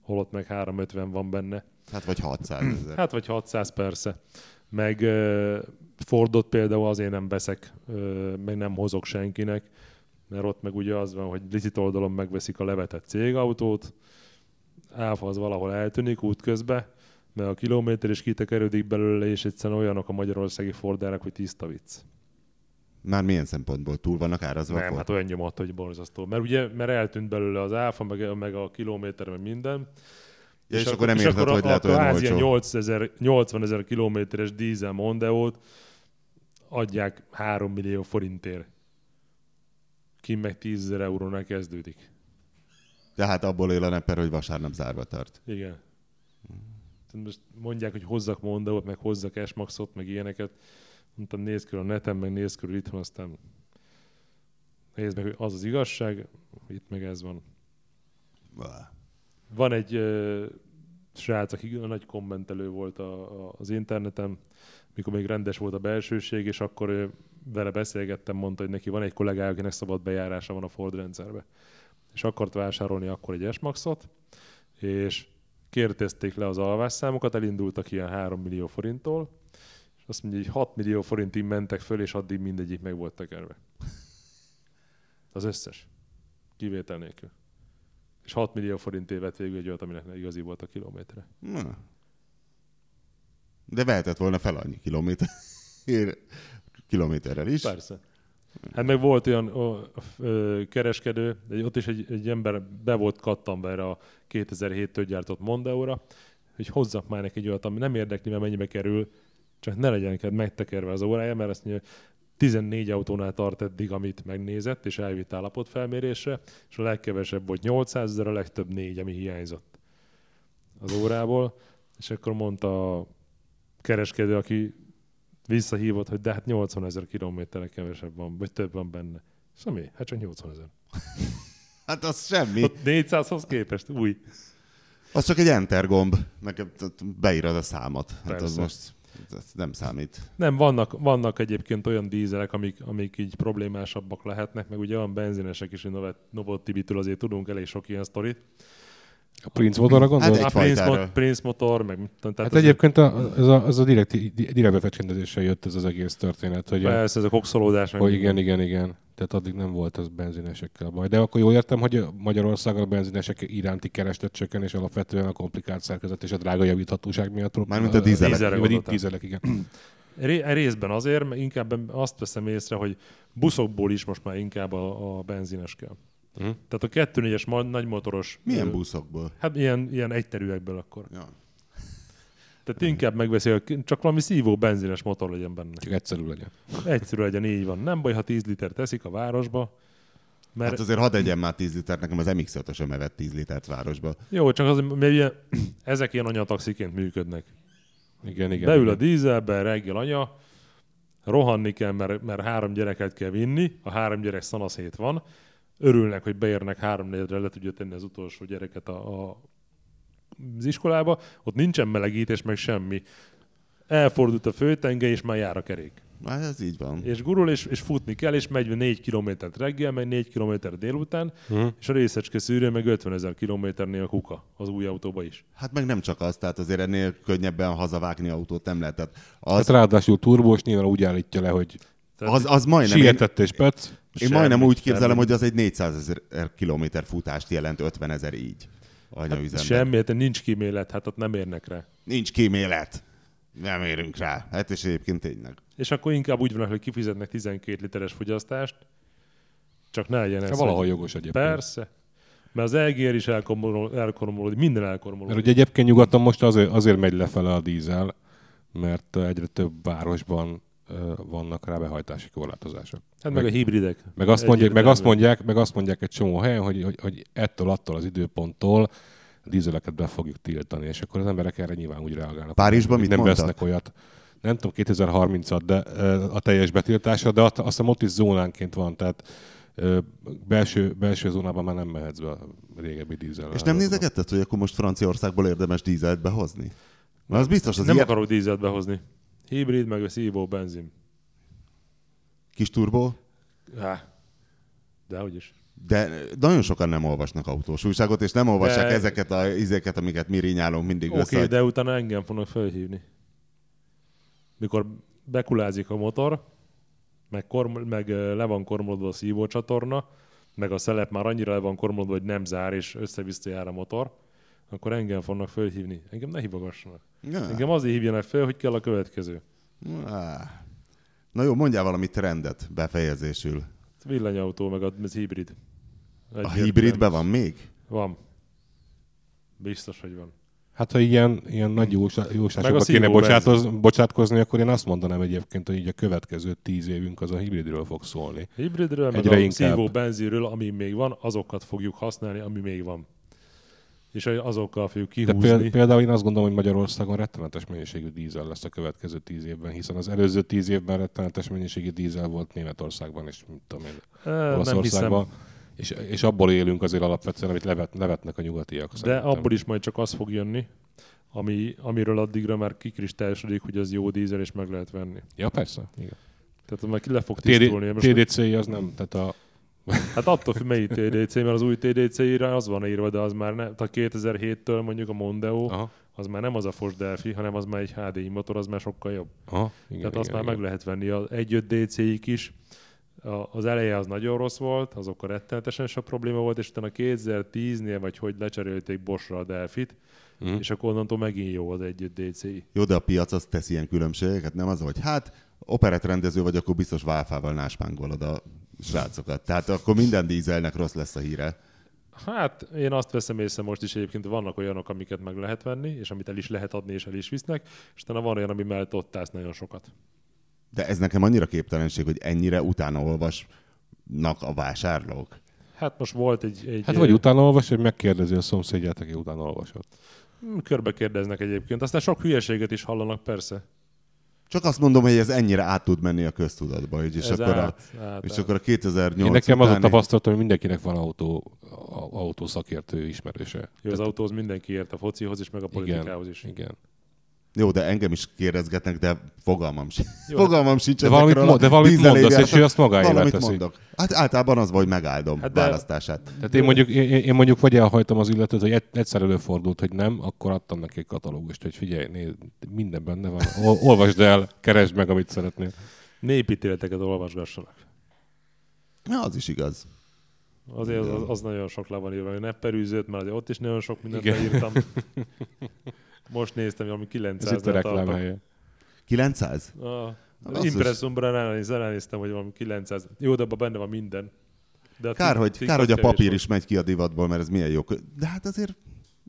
Speaker 3: holott meg 350 van benne.
Speaker 2: Hát vagy 600 ezer.
Speaker 3: Hát vagy 600 persze. Meg uh, Fordot például azért nem veszek, uh, meg nem hozok senkinek, mert ott meg ugye az van, hogy licit oldalon megveszik a levetett cégautót, áfa az valahol eltűnik útközben, mert a kilométer is kitekerődik belőle, és egyszerűen olyanok a magyarországi Fordárak, hogy tiszta vicc.
Speaker 2: Már milyen szempontból túl vannak árazva? a
Speaker 3: Nem,
Speaker 2: Ford?
Speaker 3: hát olyan nyomott, hogy borzasztó. Mert ugye, mert eltűnt belőle az áfa, meg, meg a kilométer, meg minden.
Speaker 2: Ja, és, akkor nem érted, hogy
Speaker 3: a,
Speaker 2: lehet
Speaker 3: a
Speaker 2: olyan olcsó.
Speaker 3: ilyen 8000 80 ezer kilométeres dízel Mondeót adják 3 millió forintért. Kim meg 10 ezer eurónál kezdődik.
Speaker 2: De hát abból él a Nepper, hogy vasárnap zárva tart.
Speaker 3: Igen. Most mondják, hogy hozzak Mondeót, meg hozzak S-Maxot, meg ilyeneket. Mondtam, nézd körül a neten, meg nézd körül itthon, aztán nézd meg, hogy az az igazság, itt meg ez van. Van egy ö, srác, aki nagy kommentelő volt a, a, az interneten, mikor még rendes volt a belsőség, és akkor ö, vele beszélgettem, mondta, hogy neki van egy kollégája, akinek szabad bejárása van a Ford rendszerbe. És akart vásárolni akkor egy S-Maxot, és kérdezték le az alvásszámokat, elindultak ilyen 3 millió forinttól, és azt mondja, hogy 6 millió forintig mentek föl, és addig mindegyik meg volt tekerve. Az összes. Kivétel nélkül. És 6 millió forintért vett végül egy olyat, aminek igazi volt a kilométere.
Speaker 2: Na. De vehetett volna fel annyi kilométer. kilométerrel is.
Speaker 3: Persze. Hát meg volt olyan ó, ö, kereskedő, egy, ott is egy, egy ember be volt kattanva erre a 2007-től gyártott Mondeóra, hogy hozzak már neki egy olyat, ami nem érdekli, mert mennyibe kerül, csak ne legyen megtekerve az órája, mert azt mondja, 14 autónál tart eddig, amit megnézett, és elvitt állapotfelmérésre, és a legkevesebb volt 800 ezer, a legtöbb négy, ami hiányzott az órából, és akkor mondta a kereskedő, aki visszahívott, hogy de hát 80 ezer kilométerre kevesebb van, vagy több van benne. És mi? Hát csak 80 ezer.
Speaker 2: Hát az semmi.
Speaker 3: Ott 400-hoz képest új.
Speaker 2: Az csak egy enter gomb, meg beírod a számot. Hát az most ez nem számít.
Speaker 3: Nem, vannak, vannak egyébként olyan dízelek, amik, amik így problémásabbak lehetnek, meg ugye olyan benzinesek is, hogy Novotibitől azért tudunk elég sok ilyen sztorit.
Speaker 4: A Prince motorra gondolsz?
Speaker 2: egy
Speaker 3: Hát Prince,
Speaker 2: fajtára.
Speaker 3: mo- Prince motor, meg tehát
Speaker 4: Hát
Speaker 3: ez-
Speaker 4: egyébként a, ez a, ez a direkt, direkt befecsendezéssel jött ez az egész történet, hogy,
Speaker 3: Persze, ez a kokszolódás. meg
Speaker 4: hogy
Speaker 3: minden.
Speaker 4: igen, igen, igen. Tehát addig nem volt az benzinesekkel baj. De akkor jól értem, hogy Magyarországon a benzinesek iránti kereslet csökken, és alapvetően a komplikált szerkezet és a drága javíthatóság miatt.
Speaker 2: Mármint a dízelek.
Speaker 3: Dízelre
Speaker 4: Vagy
Speaker 3: gondoltam.
Speaker 4: dízelek, igen.
Speaker 3: Ré- részben azért, mert inkább azt veszem észre, hogy buszokból is most már inkább a, a benzines kell.
Speaker 4: Mhm.
Speaker 3: Tehát a 2.4-es ma- nagymotoros...
Speaker 2: Milyen buszokból?
Speaker 3: Hát ilyen, ilyen egyterűekből akkor.
Speaker 2: Ja.
Speaker 3: Tehát inkább megveszi, hogy csak valami szívó benzines motor legyen benne.
Speaker 4: Csak egyszerű legyen.
Speaker 3: Egyszerű legyen, így van. Nem baj, ha 10 liter teszik a városba, mert
Speaker 2: Hát azért hadd egyen már 10 litert, nekem az MX-5-ösöm evett 10 litert városba.
Speaker 3: jó, csak az, mert ugye, ezek ilyen anyataxiként működnek.
Speaker 4: Igen, igen.
Speaker 3: Beül a
Speaker 4: igen.
Speaker 3: dízelbe, reggel anya, rohanni kell, mert, mert három gyereket kell vinni, a három gyerek szanaszét van, örülnek, hogy beérnek három négyre, le tudja tenni az utolsó gyereket a, a, az iskolába, ott nincsen melegítés, meg semmi. Elfordult a főtenge, és már jár a kerék.
Speaker 2: Hát ez így van.
Speaker 3: És gurul, és, és futni kell, és megy 4 kilométert reggel, meg 4 kilométer délután,
Speaker 4: Mhm.
Speaker 3: és a részecske szűrő meg 50 ezer kilométernél a kuka az új autóba is.
Speaker 2: Hát meg nem csak az, tehát azért ennél könnyebben hazavágni autót nem lehet. Tehát
Speaker 4: Hát
Speaker 2: az,
Speaker 4: ráadásul turbós nyilván úgy állítja le, hogy
Speaker 3: Tehát
Speaker 2: az, az majdnem,
Speaker 4: sietett és pec.
Speaker 2: Én majdnem
Speaker 3: semmi,
Speaker 2: úgy képzelem,
Speaker 3: semmi.
Speaker 2: hogy az egy 400 ezer kilométer futást jelent 50 ezer így. Anyaüzemben.
Speaker 3: Semmi, hát nincs kímélet, hát ott nem érnek rá.
Speaker 2: Nincs kímélet. Nem érünk rá. Hát és egyébként tényleg.
Speaker 3: És akkor inkább úgy van, hogy kifizetnek 12 literes fogyasztást, csak ne legyen ez.
Speaker 4: Hát valahol
Speaker 3: hogy-
Speaker 4: jogos egyébként.
Speaker 3: Persze. Mert az EGR is elkormolódik, elkormolódik minden
Speaker 4: Mert
Speaker 3: elkormolódik.
Speaker 4: ugye egyébként nyugaton most azért, azért megy lefele a dízel, mert egyre több városban vannak rá behajtási korlátozások.
Speaker 3: Hát meg, a hibridek.
Speaker 4: Meg azt, mondják, meg azt mondják, meg azt mondják egy csomó helyen, hogy, hogy, hogy ettől attól az időponttól a dízeleket be fogjuk tiltani, és akkor az emberek erre nyilván úgy reagálnak.
Speaker 2: Párizsban mit
Speaker 4: nem
Speaker 2: mondtak?
Speaker 4: vesznek olyat. Nem tudom, 2030-at, de a teljes betiltása, de azt, azt hiszem ott is zónánként van, tehát belső, belső zónában már nem mehetsz be a régebbi dízel.
Speaker 2: És nem nézegetted, hogy akkor most Franciaországból érdemes dízelt behozni? Mert az biztos, az
Speaker 3: Nem
Speaker 2: ilyen
Speaker 3: akarok dízelt behozni. Hibrid, meg a szívó benzin.
Speaker 2: kis turbó,
Speaker 3: Há. De hogy is.
Speaker 2: de nagyon sokan nem olvasnak autós újságot, és nem olvassák
Speaker 3: De-
Speaker 2: ezeket a izéket, amiket mi rinyálunk mindig össze.
Speaker 3: okay, de utána engem fognak felhívni. Mikor bekulázik a motor, meg, korm, meg le van kormolódva a szívócsatorna, meg a szelep már annyira le van kormolódva, hogy nem zár, és össze-vissza jár a motor, akkor engem fognak felhívni. Engem ne hívogassanak.
Speaker 2: Ja.
Speaker 3: Engem azért hívjanak fel, hogy kell a következő.
Speaker 2: Á. Na jó, mondjál valami trendet befejezésül.
Speaker 3: Villanyautó, meg az hibrid.
Speaker 2: A
Speaker 3: Egyértelmű.
Speaker 2: hibridben van még?
Speaker 3: Van. Biztos, hogy van.
Speaker 4: Hát ha ilyen, ilyen nagy jósá,
Speaker 3: Meg
Speaker 4: jósásokba
Speaker 3: a
Speaker 4: kéne bocsátoz, bocsátkozni, akkor én azt mondanám egyébként, hogy így a következő tíz évünk az a hibridről fog szólni.
Speaker 3: Hibridről, meg
Speaker 4: Egyre
Speaker 3: a
Speaker 4: inkább.
Speaker 3: szívó benzinről, ami még van, azokat fogjuk használni, ami még van. És azokkal fogjuk
Speaker 4: De
Speaker 3: kihúzni.
Speaker 4: péld, például én azt gondolom, hogy Magyarországon rettenetes mennyiségű dízel lesz a következő tíz évben, hiszen az előző tíz évben rettenetes mennyiségű dízel volt Németországban és mit tudom én. Olaszországban. És, és abból élünk azért alapvetően, amit levet, levetnek a nyugatiak.
Speaker 3: De
Speaker 4: szerintem.
Speaker 3: abból is majd csak az fog jönni, ami, amiről addigra már kikristályosodik, hogy az jó dízel, és meg lehet venni.
Speaker 4: Ja, persze. Igen.
Speaker 3: Tehát majd ki le fog tisztulni.
Speaker 4: TDC az nem, tehát a,
Speaker 3: Hát attól függ, melyik TDC, mert az új TDC-re az van írva, de az már nem, tehát 2007-től mondjuk a Mondeo,
Speaker 4: aha,
Speaker 3: az már nem az a Fos Delphi, hanem az már egy HDI motor, az már sokkal jobb.
Speaker 4: aha, igen,
Speaker 3: Tehát
Speaker 4: igen,
Speaker 3: azt már
Speaker 4: igen.
Speaker 3: meg lehet venni. Az 1.5 DC-ik is, a- az eleje az nagyon rossz volt, azokkal rettenetesen sok probléma volt, és utána 2010-nél, vagy hogy lecserélték Boschra a Delfit,
Speaker 4: Mhm.
Speaker 3: és akkor onnantól megint jó az 1.5 DCI.
Speaker 2: Jó, de a piac az tesz ilyen különbségeket, nem az, hogy hát operetrendező vagy, akkor biztos válfával náspángolod a srácokat. Tehát akkor minden dízelnek rossz lesz a híre.
Speaker 3: Hát én azt veszem észre most is egyébként, vannak olyanok, amiket meg lehet venni, és amit el is lehet adni, és el is visznek, és utána van olyan, ami mellett ott állsz nagyon sokat.
Speaker 2: De ez nekem annyira képtelenség, hogy ennyire utána olvasnak a vásárlók.
Speaker 3: Hát most volt egy... egy
Speaker 4: Hát vagy utána olvas, vagy megkérdezi a szomszédját, aki utána olvasott.
Speaker 3: Mm, Körbe kérdeznek egyébként. Aztán sok hülyeséget is hallanak, persze.
Speaker 2: Csak azt mondom, hogy ez ennyire át tud menni a köztudatba, hogy és,
Speaker 3: Ez
Speaker 2: akkor, a,
Speaker 3: át, át,
Speaker 2: és
Speaker 3: át.
Speaker 2: akkor a 2008
Speaker 4: Én nekem az a
Speaker 2: utáni-
Speaker 4: tapasztalatom, hogy mindenkinek van autó, a- autószakértő ismerőse.
Speaker 3: Jó, az autóhoz mindenki ért a focihoz is, meg a politikához is.
Speaker 4: Igen.
Speaker 2: Jó, de engem is kérdezgetnek, de fogalmam sincs.
Speaker 3: Jó,
Speaker 2: fogalmam sincs
Speaker 4: de valamit
Speaker 2: ezekről
Speaker 4: mo-
Speaker 2: a
Speaker 4: de valamit mondasz, és ő azt magáévá
Speaker 2: Valamit
Speaker 4: teszi.
Speaker 2: mondok. Hát általában az van, hogy megáldom
Speaker 3: Hát de-
Speaker 2: választását.
Speaker 4: Tehát én mondjuk, én, én mondjuk vagy elhajtom az illetőt, hogy egy- egyszer előfordult, hogy nem, akkor adtam neki egy katalógust, hogy figyelj, nézd, minden benne van. Ol- olvasd el, keresd meg, amit szeretnél.
Speaker 3: Népítéleteket olvasgassanak.
Speaker 2: Ja, az is igaz.
Speaker 3: Azért az, az, az nagyon sok le van írva, hogy ne perűzőt, mert ott is nagyon sok mindent
Speaker 4: Igen.
Speaker 3: leírtam. Most néztem, ami
Speaker 4: Ez
Speaker 3: 900
Speaker 4: itt a reklám helye.
Speaker 2: 900?
Speaker 3: A
Speaker 2: Basszus.
Speaker 3: impresszumra ránéz- ránéztem, hogy valami 900. Jó, de abban benne van minden. De
Speaker 2: Kár, hogy, kár,
Speaker 3: az
Speaker 2: hogy a papír is megy ki a divatból, mert ez milyen jó. De hát azért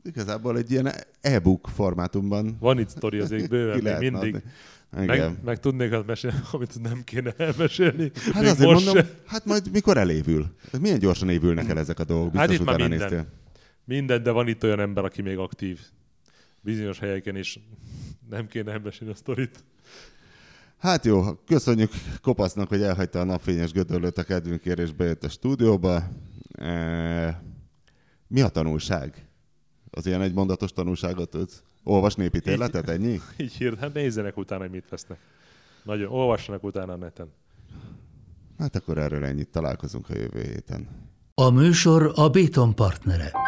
Speaker 2: igazából egy ilyen e-book formátumban
Speaker 3: Van itt sztori azért bőven,
Speaker 2: ki
Speaker 3: még mindig.
Speaker 2: adni.
Speaker 3: Meg, meg tudnék azt mesélni, amit nem kéne elmesélni.
Speaker 2: Hát
Speaker 3: még
Speaker 2: azért
Speaker 3: most
Speaker 2: mondom,
Speaker 3: se.
Speaker 2: hát majd mikor elévül? Milyen gyorsan évülnek el ezek a dolgok? Biztos
Speaker 3: Hát itt már minden.
Speaker 2: néztél.
Speaker 3: Minden, de van itt olyan ember, aki még aktív. Bizonyos helyeken is nem kéne elmesélni a sztorit.
Speaker 2: Hát jó, köszönjük Kopasznak, hogy elhagyta a napfényes gödörlőt a kedvünkért és bejött a stúdióba. E, mi a tanulság? Az ilyen egy mondatos tanulságot tudsz? Olvas népi térletet, ennyi?
Speaker 3: Így hírt, hát nézzenek utána, hogy mit vesznek. Nagyon, olvassanak utána a neten.
Speaker 2: Hát akkor erről ennyit találkozunk a jövő héten.
Speaker 1: A műsor a Béton partnere.